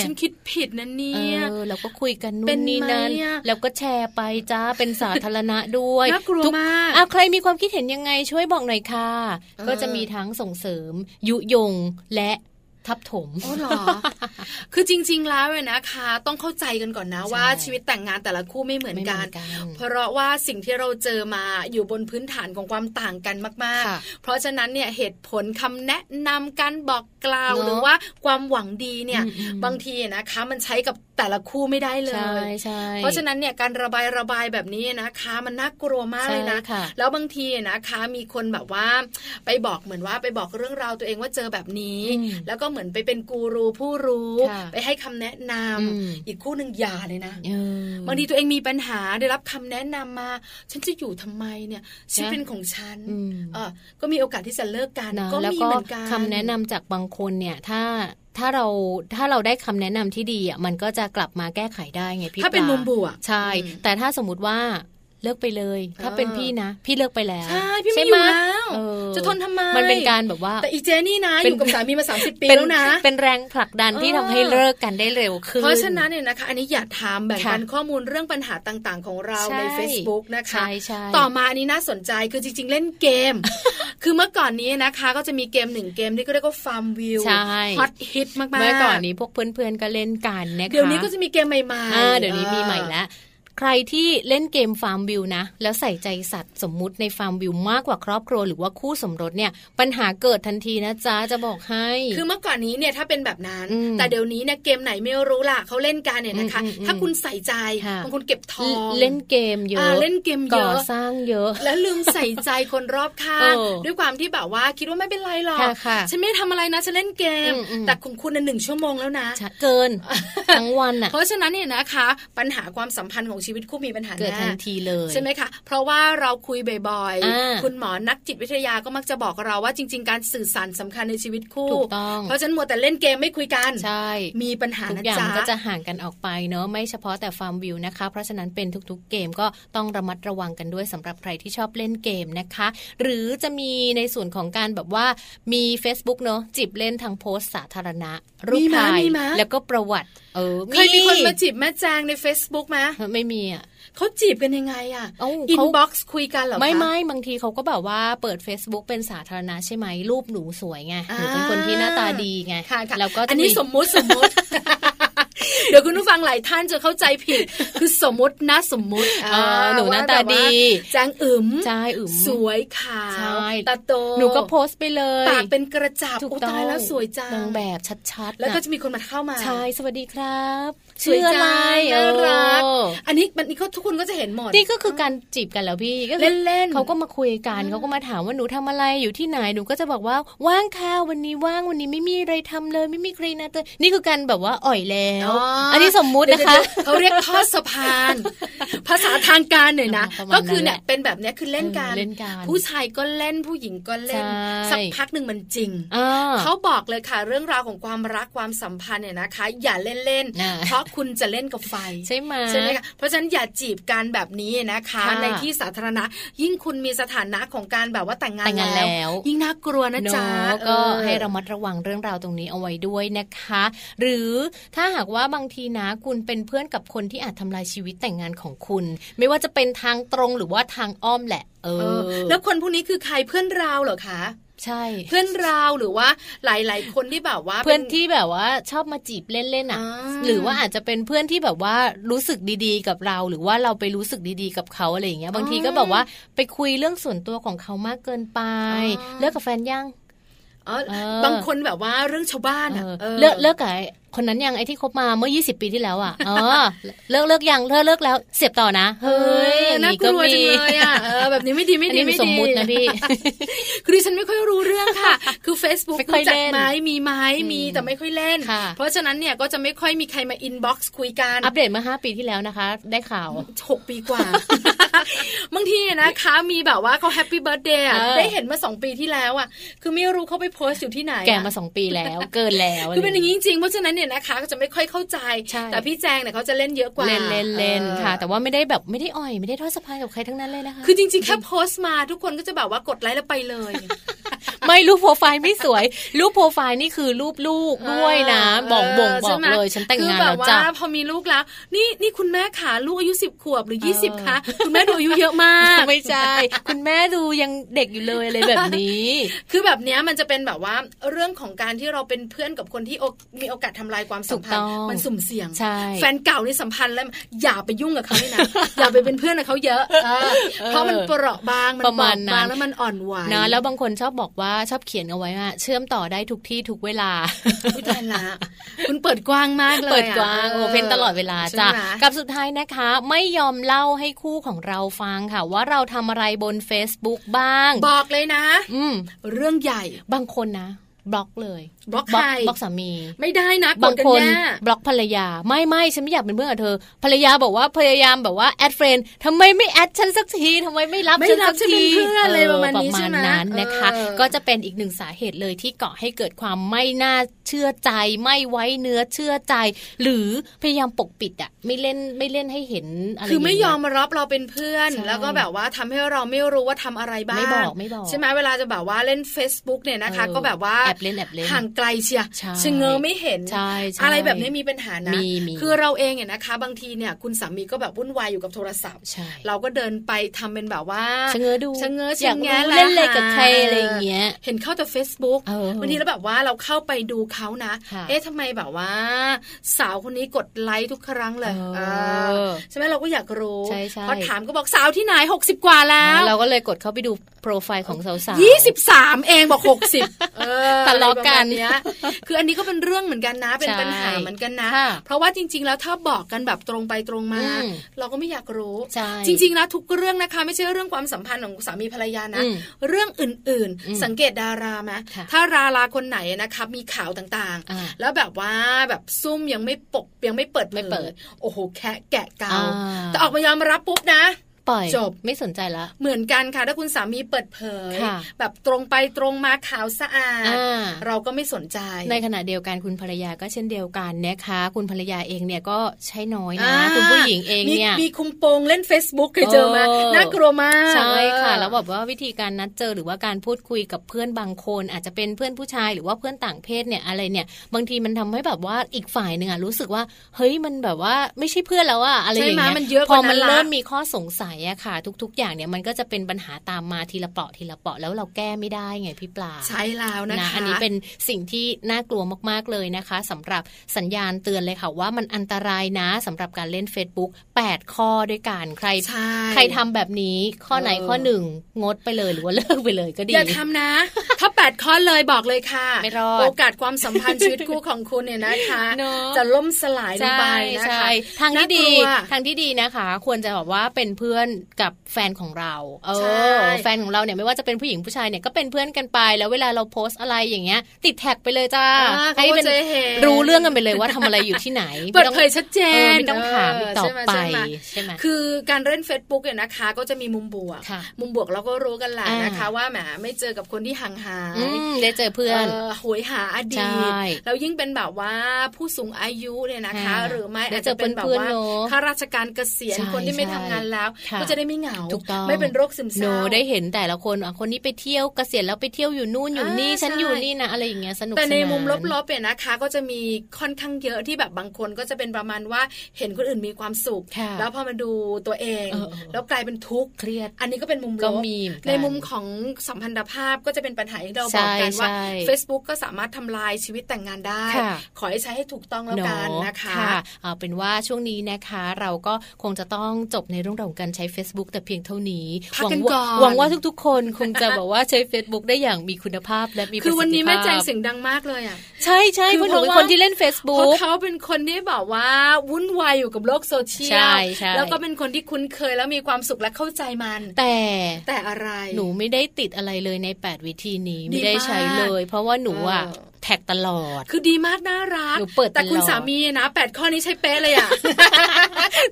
ฉันคิดผิดนะเนี่ยเออเราก็คุยกันนู่นนี่นั่นแล้วก็แชร์ไปจ้าเป็นสาธารณะด้วยน่ากลัวมากอะใครมีความคิดเห็นยังไงช่วยบอกหน่อยค่ะ ก็จะมีทั้งส่งเสริม ยุยงและ ทับถมอ๋อเหรอ คือจริง ๆ แล้วเยนะคะ ต้องเข้าใจกันก่อนนะว่าชีวิตแต่งงานแต่ละคู่ไม่เหมือนกัน เพราะว่าสิ่งที่เราเจอมาอยู่บนพื้นฐานของความต่างกันมาก ๆ เพราะฉะนั้นเนี่ยเหตุผลคำแนะนำการบอกกล่าวหรือว่าความหวังดีเนี่ย บางทีนะคะมันใช้กับ แต่ละคู่ไม่ได้เลย เพราะฉะนั้นเนี่ยการระบายระบายแบบนี้นะคะ มันน่ากลัวมากเลยนะ แล้วบางทีนะคะ มีคนแบบว่า ไปบอกเหมือนว่าไปบอกเรื่องราวตัวเองว่าเจอแบบนี้ แล้วก็เหมือนไปเป็นกูรูผู้รู้ ไปให้คำแนะนำอีกคู่หนึ่งอย่าเลยนะบางทีตัวเองมีปัญหาได้รับคำแนะนำมา ฉันจะอยู่ทำไมเนี่ยชีวิตเป็นของฉันเออก็มีโอกาสที่จะเลิกกันก็มีเหมือนกันคำแนะนำจากบางคนเนี่ยถ้า ถ้าเราถ้าเราได้คำแนะนำที่ดีอะมันก็จะกลับมาแก้ไขได้ไงพี่ถ้าเป็นมุมบวกใช่ แต่ถ้าสมมติว่า เลิกไปเลย ถ้าเป็นพี่นะ พี่เลิกไปแล้ว ใช่ พี่ไม่อยู่แล้วจะทนทำไม มันเป็นการแบบว่า แต่อีเจนี่นะ อยู่กับสามีมาสามสิบปีแล้วนะ เป็นแรงผลักดันที่ทำให้เลิกกันได้เร็วขึ้น เพราะฉะนั้นเนี่ยนะคะ อันนี้อย่าถามแบ่งปันข้อมูลเรื่องปัญหาต่างๆ ของเราใน Facebook นะคะ ต่อมาอันนี้น่าสนใจคือจริง ๆ เล่นเกม คือเมื่อก่อนนี้นะคะ ก็จะมีเกมหนึ่งเกมที่ก็เรียกว่าฟาร์มวิวฮอตฮิตมากๆ เมื่อก่อนนี้พวกเพื่อนๆก็เล่นกันนะคะเดี๋ยวนี้ก็จะมีเกมใหม่ๆเดี๋ยวนี้มีใหม่แล้ว ใครที่เล่นเกมฟาร์มวิวนะ แล้วใส่ใจสัตว์สมมุติในฟาร์มวิวมากกว่าครอบครัวหรือว่าคู่สมรสเนี่ยปัญหาเกิดทันทีนะจ๊ะจะบอกให้ คือเมื่อก่อนนี้เนี่ยถ้าเป็นแบบนั้น แต่เดี๋ยวนี้เนี่ยเกมไหนไม่รู้ล่ะเขาเล่นกันเนี่ยนะคะ ถ้าคุณใส่ใจบางคนเก็บทองเล่นเกมเยอะเล่นเกมเยอะก่อสร้างเยอะ แล้วลืมใส่ใจคนรอบข้างด้วยความที่แบบว่าคิดว่าไม่เป็นไรหรอกฉันไม่ทำอะไรนะฉันเล่นเกม แต่ของคุณหนึ่งชั่วโมงแล้วนะเกินทั้งวันอะเพราะฉะนั้นเนี่ยนะคะ ปัญหาความสัมพันธ์ของชีวิตคู่มีปัญหาเกิดทันทีเลยใช่ไหมคะ เพราะว่าเราคุยบ่อยๆ คุณหมอนักจิตวิทยาก็มักจะบอกเราว่าจริง ๆ การสื่อสารสำคัญในชีวิตคู่ถูกต้องเพราะฉะนั้นมัวแต่เล่นเกมไม่คุยกันใช่มีปัญหาทุกอย่างก็จะห่างกันออกไปเนอะไม่เฉพาะแต่ฟาร์มวิวนะคะ เพราะฉะนั้นเป็นทุกๆเกมก็ต้องระมัดระวังกันด้วยสำหรับใครที่ชอบเล่นเกมนะคะ หรือจะมีในส่วนของการแบบว่ามี Facebook เนอะจีบเล่นทางโพสสาธารณะรูปถ่ายแล้วก็ประวัติเออเคยมีคนมาจีบแม่แจงใน Facebook ไหมไม่มีอะเขาจีบกันยังไงอะ inbox คุยกันเหรอไม่ไม่บางทีเขาก็แบบว่าเปิด Facebook เป็นสาธารณะใช่ไหมรูปหนูสวยไงหนูเป็นคนที่หน้าตาดีไงแล้วก็อันนี้สมมุติสมมุติ เดี๋ยวคุณผู้ฟังหลายท่านจะเข้าใจผิด คือสมมตินะสมมติหนูหน้าตาดีแจงอึมใช่อึมสวยขาวตาโตหนูก็โพสต์ไปเลยปากเป็นกระจับถูกตายแล้วสวยจังนางแบบชัดๆ แล้วก็จะมีคนมาเข้ามาใช่สวัสดีครับ ชื่ออะไรน่ารักอันนี้มันนี่เขาทุกคนก็จะเห็นหมดนี่ก็คือการจีบกันแล้วพี่เล่นเล่นเขาก็มาคุยกันเขาก็มาถามว่าหนูทำอะไรอยู่ที่ไหนหนูก็จะบอกว่าว่างค่ะวันนี้ว่างวันนี้ไม่มีอะไรทำเลยไม่มีใครนะเตยนี่คือการแบบว่าอ่อยแล้ว อันนี้สมมุตินะคะเขาเรียกทอดสะพาน ภาษาทางการเนี่ยนะก็คือเนี่ยเป็นแบบนี้คือเล่นการผู้ชายก็เล่นผู้หญิงก็เล่นสักพักหนึ่งมันจริงเขาบอกเลยค่ะ เรื่องราวของความรักความสัมพันธ์เนี่ยนะคะ อย่าเล่นเล่นเพราะคุณจะเล่นกับไฟใช่ไหมใช่ไหมคะเพราะฉะนั้นอย่าจีบกันแบบนี้นะคะ ในที่สาธารณะ ยิ่งคุณมีสถานะของการแบบว่าแต่งงานแล้ว ยิ่งน่ากลัวนะจ๊ะก็ให้ระมัดระวังเรื่องราวตรงนี้เอาไว้ด้วยนะคะ หรือถ้าหากว่าบางทีนะคุณเป็นเพื่อนกับคนที่อาจทำลายชีวิตแต่งงานของคุณ ไม่ว่าจะเป็นทางตรงหรือว่าทางอ้อมแหละ เออ แล้วคนพวกนี้คือใครเพื่อนเราเหรอคะ ใช่ เพื่อนเราหรือว่าหลาย ๆ คนที่แบบว่า เพื่อนที่แบบว่าชอบมาจีบเล่นๆอะ หรือว่าอาจจะเป็นเพื่อนที่แบบว่ารู้สึกดีๆ กับเรา หรือว่าเราไปรู้สึกดีๆ กับเขาอะไรอย่างเงี้ย บางทีก็แบบว่าไปคุยเรื่องส่วนตัวของเขามากเกินไป เลิกกับแฟนยังบางคนแบบว่าเรื่องชาวบ้านเลิกเลิกกับคนนั้นยังไอ้ที่คบมาเมื่อ 20 ปีที่แล้วอะอ๋อเลิกเลิกยังเลิกเลิกแล้ว เสียบต่อนะ เฮ้ยน่ากลัวจังเลยอะแบบนี้ไม่ดีไม่ดีไม่ดีสมมุตินะพี่คือดิฉันไม่ค่อยรู้เรื่องค่ะ คือ Facebook รู้จักไหมมีไหมมีแต่ไม่ค่อยเล่น เพราะฉะนั้นเนี่ยก็จะไม่ค่อยมีใครมา inbox คุยกัน อัปเดตเมื่อ 5 ปีที่แล้วนะคะ ได้ข่าว 6 ปีกว่าบางทีนะคะมีแบบว่าเขา happy birthday ได้เห็นมา 2 ปีที่แล้วอะคือไม่รู้เขาไปโพสต์อยู่ที่ไหนแกมา 2 ปีแล้วเกินแล้วคือเป็นอย่างนี้จริงเพราะฉะนั้นเนี่ยนะคะก็จะไม่ค่อยเข้าใจ แต่พี่แจงเนี่ยเขาจะเล่นเยอะกว่าเล่นเล่นเล่นค่ะ แต่ว่าไม่ได้แบบไม่ได้อ่อยไม่ได้ทอดสะพานกับใครทั้งนั้นเลยนะคะคือจริงๆแค่โพสต์มาทุกคนก็จะแบบว่ากดไลค์แล้วไปเลย ไม่รูปโปรไฟล์ไม่สวย รูปโปรไฟล์นี่คือรูปลูกด้วยนะบอกบ่งบอกเลยฉันแต่งงานแล้วจ้ะพอมีลูกแล้ว นี่นี่คุณแม่ขาลูกอายุสิบขวบหรือยี่สิบคะคุณแม่ดูอายุเยอะมากไม่ใช่คุณแม่ดูยังเด็กอยู่เลยอะไรแบบนี้ คือแบบนี้มันจะเป็นแบบว่าเรื่องของการที่เราเป็นเพื่อนกับคนที่มีโอกาสทำลายความสัมพันธ์มันสุ่มเสี่ยง แฟนเก่านี่สัมพันธ์แล้วอย่าไปยุ่งกับเขาเลยนะอย่าไปเป็นเพื่อนกับเขาเยอะเพราะมันเปราะบางมันบอบบางแล้วมันอ่อนไหวนะแล้วบางคนชอบบอกว่าชอบเขียนเอาไว้ว่าเชื่อมต่อได้ทุกที่ทุกเวลาพูดละคุณเปิดกว้างมากเลยเปิดกว้าง open ตลอดเวลาจ้ะกับสุดท้ายนะคะ ไม่ยอมเล่าให้คู่ของเราฟังค่ะ ว่าเราทำอะไรบน Facebook บ้าง บอกเลยนะ อืมเรื่องใหญ่บางคนนะ บล็อกเลยบล็อกใครบล็อกสามี ไม่ได้นะบางคนบล็อกภรรยา ไม่ไม่ฉันไม่อยากเป็นเพื่อนกับเธอ ภรรยาบอกว่าพยายามแบบว่า add friend ทำไมไม่ add ฉันสักทีทำไมไม่รับฉันสักทีเพื่อนเลยประมาณนี้ใช่ไหมนั้นนะคะ ก็จะเป็นอีกหนึ่งสาเหตุเลยที่เกาะให้เกิดความไม่น่าเชื่อใจ ไม่ไว้เนื้อเชื่อใจ หรือพยายามปกปิดอะไม่เล่นไม่เล่นให้เห็นอะไรคือไม่ยอมรับเราเป็นเพื่อน แล้วก็แบบว่าทำให้เราไม่รู้ว่าทำอะไรบ้างไม่บอกไม่บอกใช่ไหมเวลาจะแบบว่าเล่น Facebook เนี่ยนะคะ ก็แบบว่าแอบเล่นแอบเล่นห่างไกลเชียชงเงอไม่เห็นอะไรแบบนี้มีปัญหานะคือเราเองเนี่ยนะคะ บางทีเนี่ยคุณสามีก็แบบวุ่นวายอยู่กับโทรศัพท์ เราก็เดินไปทำเป็นแบบว่าชงเงอดูชงเงอชงแงเล่นเล่นกับใครอะไรอย่างเงี้ย เห็นเข้าแต่ Facebook บางทีแล้วแบบว่าเราเข้าไปดูเขานะ เอ๊ะทำไมแบบว่า สาวคนนี้กดไลค์ทุกครั้งเลยใช่ไหมเราก็อยากรู้พอถามก็บอกสาวที่ไหนหกสิบกว่าแล้ว เราก็เลยกดเข้าไปดูโปรไฟล์ของสาวๆยี่สิบสามเองบอกหกสิบทะเลาะกันเนี้ยคืออันนี้ก็เป็นเรื่องเหมือนกันนะเป็นปัญหาเหมือนกันนะ เพราะว่าจริง ๆ แล้วถ้าบอกกันแบบตรงไปตรงมา เราก็ไม่อยากรู้จริงๆนะทุกเรื่องนะคะไม่ใช่เรื่องความสัมพันธ์ของสามีภรรยานะ เรื่องอื่นๆ สังเกตดาราไหมถ้าดาราคนไหนนะคะมีข่าวต่างๆ แล้วแบบว่าแบบซุ่มยังไม่ปกยังไม่เปิดไม่เปิด โอ้โหแคะแกะเกาแต่ออกมายอมรับปุ๊บนะ ปล่อยจบไม่สนใจละ เหมือนกันค่ะถ้าคุณสามีเปิดเผย แบบตรงไปตรงมาขาวสะอาดเราก็ไม่สนใจ ในขณะเดียวกันคุณภรรยาก็เช่นเดียวกันนะคะ คุณภรรยาเองเนี่ยก็ใช้น้อยนะ คุณผู้หญิงเองเนี่ยมีคุมโปงเล่น Facebook เคยเจอมาน่ากลัวมาก ใช่ค่ะ แล้วแบบว่าวิธีการนัดเจอหรือว่าการพูดคุยกับเพื่อนบางคน อาจจะเป็นเพื่อนผู้ชายหรือว่าเพื่อนต่างเพศเนี่ยอะไรเนี่ย บางทีมันทำให้แบบว่าอีกฝ่ายหนึ่งอะรู้สึกว่า เฮ้ยมันแบบว่าไม่ใช่เพื่อนแล้วอะอะไรอย่างเงี้ยพอมันเริ่มมีข้อสงสัยอะค่ะ ทุกอย่างเนี่ยมันก็จะเป็นปัญหาตามมาทีละเปาะทีละเปาะแล้วเราแก้ไม่ได้ไงพี่ปลาใช่แล้วนะคะอันนี้เป็นสิ่งที่น่ากลัวมากๆเลยนะคะสำหรับสัญญาณเตือนเลยค่ะว่ามันอันตรายนะสำหรับการเล่น Facebook 8 ข้อด้วยกันใครใครทำแบบนี้ข้อไหนข้อหนึ่งงดไปเลยหรือว่าเลิกไปเลยก็ดีอย่าทำนะ ถ้า 8 ข้อเลยบอกเลยค่ะไม่รอดโอกาสความสัมพันธ์ชีวิตคู่ของคุณเนี่ยนะคะจะล่มสลายลงไปนะคะทางที่ดีทางที่ดีนะคะ ควรจะบอกว่าเป็นเพื่อนกับแฟนของเรา เออ แฟนของเราเนี่ยไม่ว่าจะเป็นผู้หญิงผู้ชายเนี่ยก็เป็นเพื่อนกันไป แล้วเวลาเราโพสอะไรอย่างเงี้ย ติดแท็กไปเลยจ้าให้เป็นรู้เรื่องกันไปเลยว่าทำอะไรอยู่ที่ไหนเปิดเผยชัดเจนไม่ต้องถามต่อไปใช่ไหมคือการเล่น Facebook เนี่ยนะคะ ก็จะมีมุมบวก มุมบวกเราก็รู้กันแหละนะคะ ว่าแหมไม่เจอกับคนที่ห่างหายได้เจอเพื่อนหวยหาอดีตแล้วยิ่งเป็นแบบว่าผู้สูงอายุเนี่ยนะคะ หรือไม่อาจจะเป็นแบบว่าข้าราชการเกษียณคนที่ไม่ทำงานแล้วก็จะได้ไม่เหงาถูกต้องไม่เป็นโรคซึมเศร้าได้เห็นแต่ละคนคนนี้ไปเที่ยวเกษียณแล้วไปเที่ยวอยู่นู่นอยู่นี่ฉันอยู่นี่นะอะไรอย่างเงี้ยสนุกแต่ในมุมลบๆเนี่ยนะคะ ก็จะมีค่อนข้างเยอะที่แบบบางคนก็จะเป็นประมาณว่าเห็นคนอื่นมีความสุข แล้วพอมาดูตัวเอง แล้วกลายเป็นทุกข์เครียด อันนี้ก็เป็นมุมลบในมุมของสัมพันธภาพก็จะเป็นปัญหาที่เราบอกกันว่า Facebook ก็สามารถทำลายชีวิตแต่งงานได้ ขอให้ใช้ให้ถูกต้องแล้วกันนะคะเอาเป็นว่าช่วงนี้นะคะ เราก็คงจะต้องจบในเรื่องของการใช้ Facebook แต่เพียงเท่านี้หวังว่าหวังว่าทุกๆ คนคงจะบอกว่าใช้ Facebook ได้อย่างมีคุณภาพและมีคือวันนี้แม่แจงเสียงดังมากเลยอะใช่ใช่เพราะหนูเป็นคนที่เล่น Facebook เพราะเขาเป็นคนที่บอกว่าวุ่นวายอยู่กับโลกโซเชียลแล้วก็เป็นคนที่คุ้นเคยแล้วมีความสุขและเข้าใจมัน แต่แต่อะไรหนูไม่ได้ติดอะไรเลยใน 8 วิธีนี้ไม่ได้ใช้เลย เพราะว่าหนูอะ แท็กตลอด คือดีมากน่ารักหนูเปิดแต่คุณสามีนะแปดข้อนี้ใช้เป๊ะเลยอะ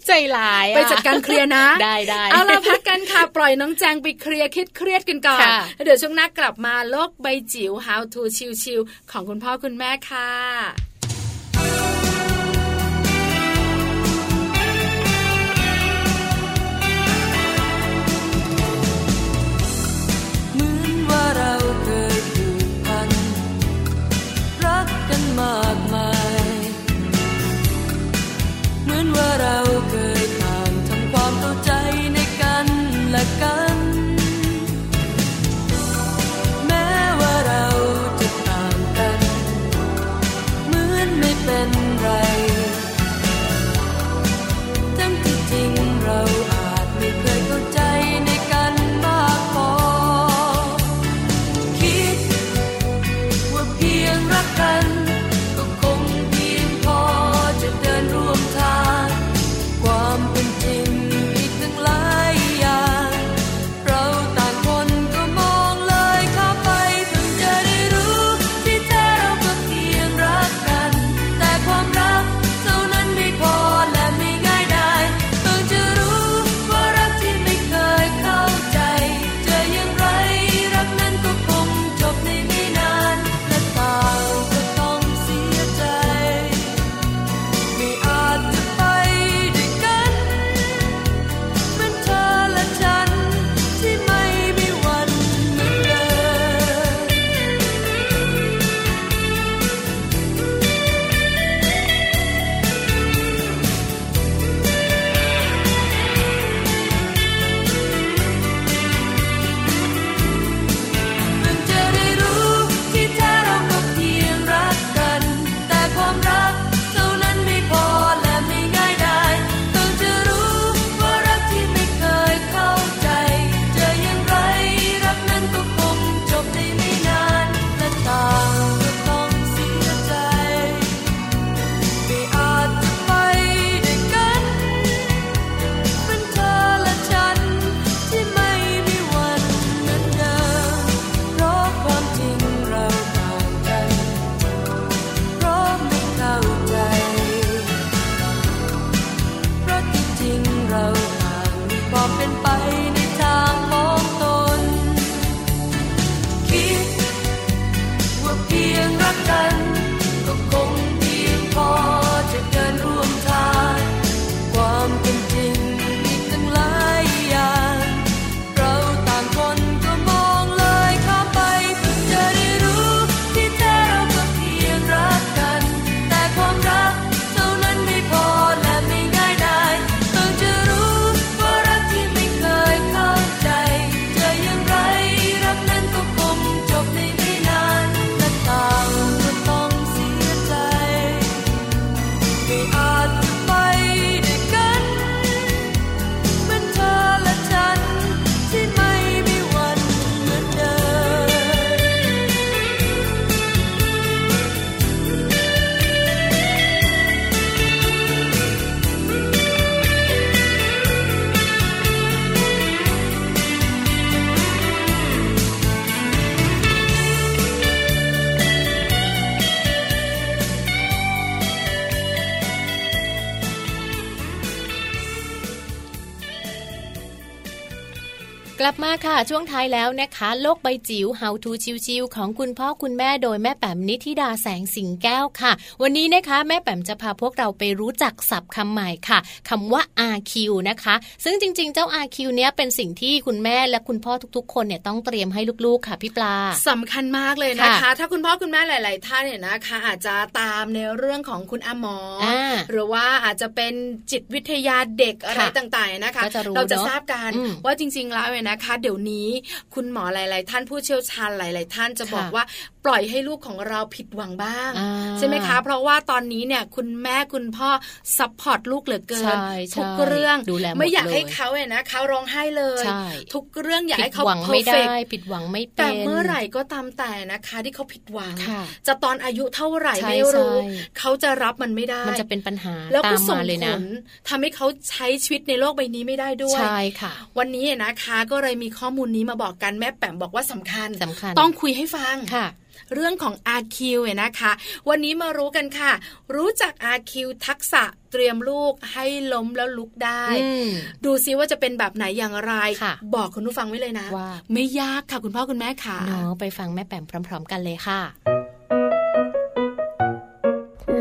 ใจร้ายไปจัดการเคลียร์นะ ได้ได้เอาละพักกันค่ะ ปล่อยน้องแจงไปเคลียร์คิดเครียดกันก่อนเดี๋ยวช่วงหน้ากลับมาโลกใบจิ๋ว How to ชิวๆของคุณพ่อคุณแม่ค่ะ ค่ะช่วงท้ายแล้วนะคะ โลกใบจิ๋ว How to ชิวๆของคุณพ่อคุณแม่โดยแม่แป๋มนิธิดาแสงสิงแก้วค่ะ วันนี้นะคะแม่แป๋มจะพาพวกเราไปรู้จักศัพท์คำใหม่ค่ะคำว่า RQ นะคะ ซึ่งจริง ๆ เจ้า RQ เนี้ยเป็นสิ่งที่คุณแม่และคุณพ่อทุกๆ คนเนี่ยต้องเตรียมให้ลูกๆค่ะพี่ปลาสำคัญมากเลยนะคะ ถ้าคุณพ่อคุณแม่หลาย ๆ ท่านเนี่ยนะคะ อาจจะตามในเรื่องของคุณอาหมอหรือว่าอาจจะเป็นจิตวิทยาเด็กอะไรต่างๆนะคะ เราจะทราบกันว่าจริง ๆ แล้วเนี่ยนะคะเดี๋ยวนี้ คุณหมอหลาย ๆ ท่านผู้เชี่ยวชาญหลาย ๆ ท่านจะบอกว่าปล่อยให้ลูกของเราผิดหวังบ้าง ใช่ไหมคะ เพราะว่าตอนนี้เนี่ยคุณแม่คุณพ่อ support ลูกเหลือเกินทุกเรื่องไม่อยากให้เขาเนี่ยนะเขาร้องไห้เลย ทุกเรื่องอยากให้เขา perfectผิดหวังไม่เป็นแต่เมื่อไหร่ก็ตามแต่นะคะที่เขาผิดหวัง จะตอนอายุเท่าไหร่ไม่รู้เขาจะรับมันไม่ได้ มันจะเป็นปัญหาแล้วก็ส่งผลทำให้เขาใช้ชีวิตในโลกใบนี้ไม่ได้ด้วยใช่ค่ะ วันนี้นะคะก็เลยมีข้อมูลนี้มาบอกกันแม่แป๋มบอกว่าสำคัญสำคัญ ต้องคุยให้ฟังค่ะ เรื่องของ RQ เนี่ยนะคะ วันนี้มารู้กันค่ะ รู้จัก RQ ทักษะเตรียมลูกให้ล้มแล้วลุกได้ ดูซิว่าจะเป็นแบบไหนอย่างไร บอกคุณผู้ฟังไว้เลยนะว่าไม่ยากค่ะคุณพ่อคุณแม่ค่ะเนาะไปฟังแม่แป๋มพร้อม ๆ กันเลยค่ะ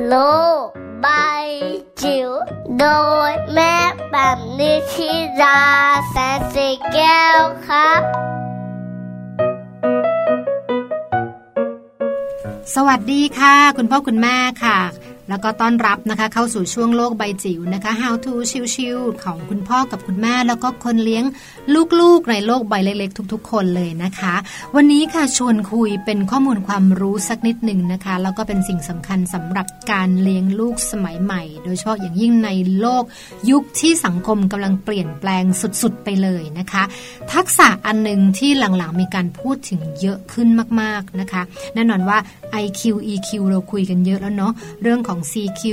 โลบายจิ๋วโดยแม่แบบนิชิราแสนสีแก้วครับสวัสดีค่ะ คุณพ่อคุณแม่ค่ะ แล้วก็ต้อนรับนะคะเข้าสู่ช่วงโลกใบจิ๋วนะคะ How to ชิวๆของคุณพ่อกับคุณแม่ แล้วก็คนเลี้ยง ลูกๆในโลกใบเล็กๆ ทุก ๆ คนเลยนะคะ วันนี้ค่ะชวนคุยเป็นข้อมูลความรู้สักนิดหนึ่งนะคะ แล้วก็เป็นสิ่งสำคัญสำหรับการเลี้ยงลูกสมัยใหม่ โดยเฉพาะอย่างยิ่งในโลกยุคที่สังคมกำลังเปลี่ยนแปลงสุดๆไปเลยนะคะ ทักษะอันหนึ่งที่หลังๆมีการพูดถึงเยอะขึ้นมากๆนะคะ แน่นอนว่า IQ EQ เราคุยกันเยอะแล้วเนาะเรื่องของของ CQ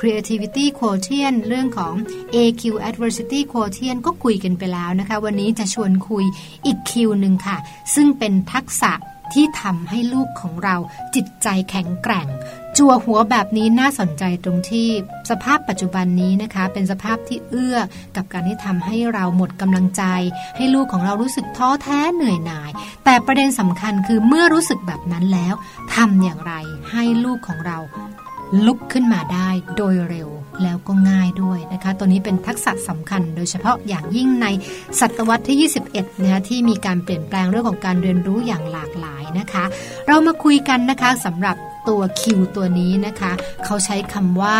Creativity Quotient เรื่องของ AQ Adversity Quotient ก็คุยกันไปแล้วนะคะวันนี้จะชวนคุยอีกคิวหนึ่งค่ะ ซึ่งเป็นทักษะที่ทำให้ลูกของเราจิตใจแข็งแกร่ง จัวหัวแบบนี้น่าสนใจตรงที่ สภาพปัจจุบันนี้นะคะ เป็นสภาพที่เอื้อกับการที่ทำให้เราหมดกำลังใจ ให้ลูกของเรารู้สึกท้อแท้เหนื่อยหน่าย แต่ประเด็นสำคัญคือเมื่อรู้สึกแบบนั้นแล้วทำอย่างไรให้ลูกของเราลุกขึ้นมาได้โดยเร็ว แล้วก็ง่ายด้วยนะคะ ตัวนี้เป็นทักษะสำคัญ โดยเฉพาะอย่างยิ่งในศตวรรษที่ 21 นะคะที่มีการเปลี่ยนแปลงเรื่องของการเรียนรู้อย่างหลากหลายนะคะ เรามาคุยกันนะคะสำหรับ ตัว Q ตัวนี้นะคะ เขาใช้คำว่า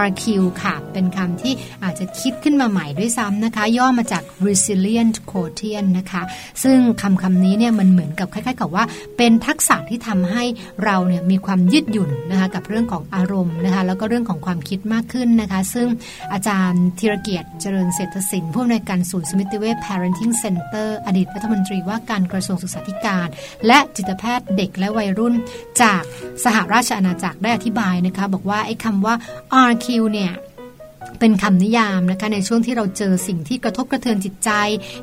RQ ค่ะ เป็นคำที่อาจจะคิดขึ้นมาใหม่ด้วยซ้ำนะคะ ย่อมาจาก resilient quotient นะคะ ซึ่งคำคำนี้เนี่ยมันเหมือนกับคล้ายๆ กับว่า เป็นทักษะที่ทำให้เราเนี่ยมีความยืดหยุ่นนะคะกับเรื่องของอารมณ์นะคะ แล้วก็เรื่องของความคิดมากขึ้นนะคะ ซึ่งอาจารย์ธีรเกียรติเจริญเศรษฐศิลป์ผู้อำนวยการศูนย์สมิติเวช parenting center อดีตรัฐมนตรีว่าการกระทรวงศึกษาธิการ และจิตแพทย์เด็กและวัยรุ่นจากสหราชอาณาจักรได้อธิบายนะคะบอกว่าไอ้คำว่า RQ เนี่ยเป็นคำนิยามนะคะในช่วงที่เราเจอสิ่งที่กระทบกระเทือนจิตใจ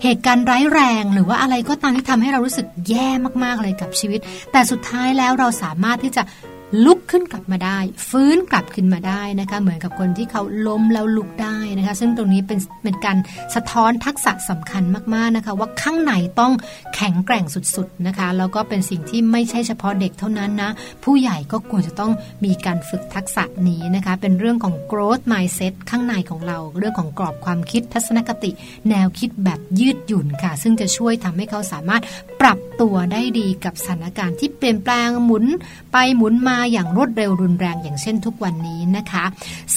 เหตุการณ์ร้ายแรง หรือว่าอะไรก็ตามที่ทำให้เรารู้สึกแย่มากๆเลยกับชีวิต แต่สุดท้ายแล้วเราสามารถที่จะ ลุกขึ้นกลับมาได้ ฟื้นกลับขึ้นมาได้นะคะ เหมือนกับคนที่เขาล้มแล้วลุกได้นะคะ ซึ่งตรงนี้เป็นเป็นการสะท้อนทักษะสำคัญมากๆนะคะ ว่าข้างในต้องแข็งแกร่งสุดๆนะคะแล้วก็เป็นสิ่งที่ไม่ใช่เฉพาะเด็กเท่านั้นนะ ผู้ใหญ่ก็ควรจะต้องมีการฝึกทักษะนี้นะคะ เป็นเรื่องของ growth mindset ข้างในของเรา เรื่องของกรอบความคิดทัศนคติ แนวคิดแบบยืดหยุ่นค่ะ ซึ่งจะช่วยทำให้เขาสามารถปรับ ตัวได้ดีกับสถานการณ์ที่เปลี่ยนแปลงหมุนไปหมุนมาอย่างรวดเร็วรุนแรงอย่างเช่นทุกวันนี้นะคะ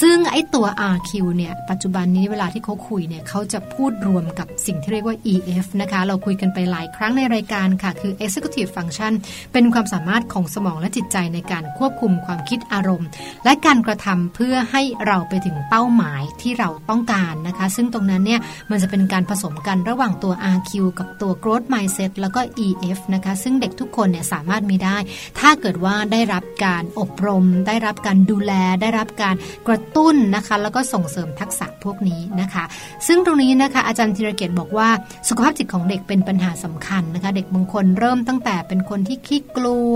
ซึ่งไอ้ตัว RQ เนี่ยปัจจุบันนี้เวลาที่เขาคุยเนี่ยเขาจะพูดรวมกับสิ่งที่เรียกว่า EF นะคะ เราคุยกันไปหลายครั้งในรายการค่ะ คือ Executive Function เป็นความสามารถของสมองและจิตใจในการควบคุมความคิดอารมณ์ และการกระทำเพื่อให้เราไปถึงเป้าหมายที่เราต้องการนะคะ ซึ่งตรงนั้นเนี่ยมันจะเป็นการผสมกันระหว่างตัว RQ กับตัว Growth Mindset แล้วก็ EF นะคะซึ่งเด็กทุกคนเนี่ยสามารถมีได้ ถ้าเกิดว่าได้รับการอบรม ได้รับการดูแล ได้รับการกระตุ้นนะคะแล้วก็ส่งเสริมทักษะพวกนี้นะคะ ซึ่งตรงนี้นะคะอาจารย์ธีรเกียรติบอกว่าสุขภาพจิตของเด็กเป็นปัญหาสำคัญนะคะ เด็กบางคนเริ่มตั้งแต่เป็นคนที่ขี้กลัว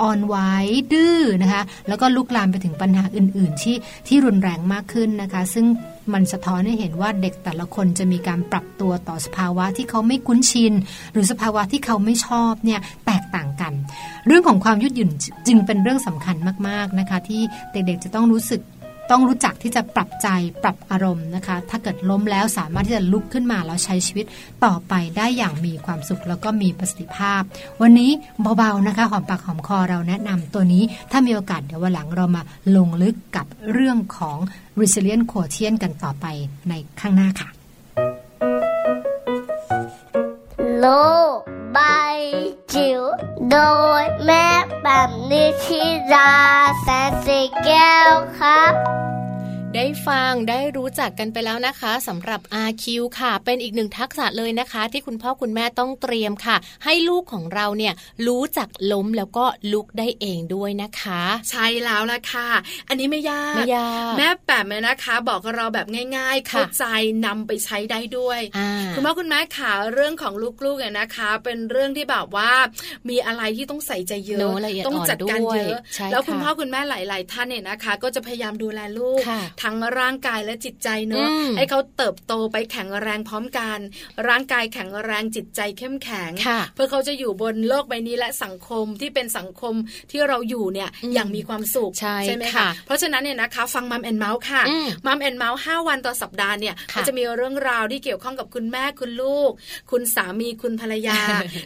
อ่อนไหวดื้อนะคะ แล้วก็ลุกลามไปถึงปัญหาอื่น ๆ ที่ที่รุนแรงมากขึ้นนะคะ ซึ่ง มันสะท้อนให้เห็นว่าเด็กแต่ละคนจะมีการปรับตัวต่อสภาวะที่เขาไม่คุ้นชิน หรือสภาวะที่เขาไม่ชอบเนี่ยแตกต่างกัน เรื่องของความยืดหยุ่นจึงเป็นเรื่องสำคัญมากๆนะคะ ที่เด็กๆจะต้องรู้สึก ต้องรู้จักที่จะปรับใจปรับอารมณ์นะคะ ถ้าเกิดล้มแล้วสามารถที่จะลุกขึ้นมาแล้วใช้ชีวิตต่อไปได้อย่างมีความสุขแล้วก็มีประสิทธิภาพ วันนี้เบาๆนะคะหอมปากหอมคอเราแนะนำตัวนี้ ถ้ามีโอกาสเดี๋ยววันหลังเรามาลงลึกกับเรื่องของ resilient quotient กันต่อไปในข้างหน้าค่ะ โลายจิ๋วโดยแม่แบบ ได้ฟังได้รู้จักกันไปแล้วนะคะสำหรับ RQ ค่ะ เป็นอีกหนึ่งทักษะเลยนะคะ ที่คุณพ่อคุณแม่ต้องเตรียมค่ะ ให้ลูกของเราเนี่ยรู้จักล้มแล้วก็ลุกได้เองด้วยนะคะ ใช่แล้วละค่ะ อันนี้ไม่ยากไม่ยากแม่แปมเนี่ยนะคะ บอกเราแบบง่าย ๆ เข้าใจนำไปใช้ได้ด้วย คุณพ่อคุณแม่ค่ะเรื่องของลูกๆเนี่ยนะคะ เป็นเรื่องที่แบบว่ามีอะไรที่ต้องใส่ใจเยอะ ต้องจัดการเยอะ แล้วคุณพ่อคุณแม่หลาย ๆ ท่านเนี่ยนะคะ ก็จะพยายามดูแลลูกทั้งร่างกายและจิตใจเนอะให้เขาเติบโตไปแข็งแรงพร้อมกัน ร่างกายแข็งแรงจิตใจเข้มแข็ง เพื่อเขาจะอยู่บนโลกใบนี้และสังคมที่เป็นสังคมที่เราอยู่เนี่ยอย่างมีความสุขใช่ใชไหมคะเพราะฉะนั้นเนี่ยนะคะฟังมัมแอนเมาส์ค่ะมัมแอนเมาส์ห้าวันต่อสัปดาห์เนี่ยก็จะมีเรื่องราวที่เกี่ยวข้องกับคุณแม่คุณลูก คุณสามีคุณภรรยา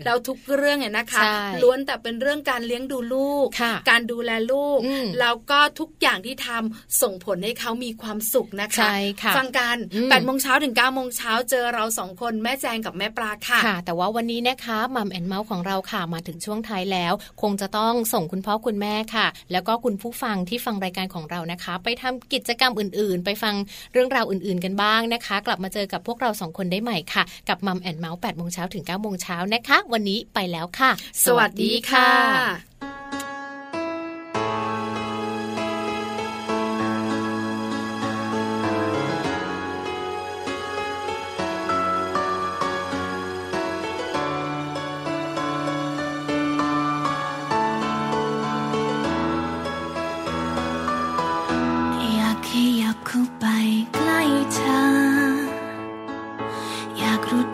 แล้วทุกเรื่องเนี่ยนะคะล้วนแต่เป็นเรื่องการเลี้ยงดูลูก การดูแลลูกแล้วก็ทุกอย่างที่ทำส่งผลให้เขามีความสุขนะคะใช่ค่ะฟังกันแปดโมงเช้าถึงเก้าโมงเช้าเจอเราสองคนแม่แจงกับแม่ปลาค่ะค่ะ แต่ว่าวันนี้นะคะมัมแอนเมาส์ของเราค่ะมาถึงช่วงท้ายแล้ว คงจะต้องส่งคุณพ่อคุณแม่ค่ะ แล้วก็คุณผู้ฟังที่ฟังรายการของเรานะคะ ไปทำกิจกรรมอื่น ๆ ไปฟังเรื่องราวอื่น ๆ กันบ้างนะคะ กลับมาเจอกับพวกเราสองคนได้ใหม่ค่ะ กับมัมแอนเมาส์แปดโมงเช้าถึง9ก้าโมงเช้านะคะ วันนี้ไปแล้วค่ะ สวัสดีค่ะ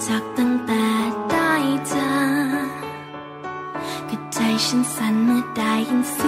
จากตั้งแต่ได้เจอก็ใจฉันสั่นเมื่อได้ยินเสียง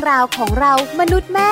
องราวของเรามนุษย์แม่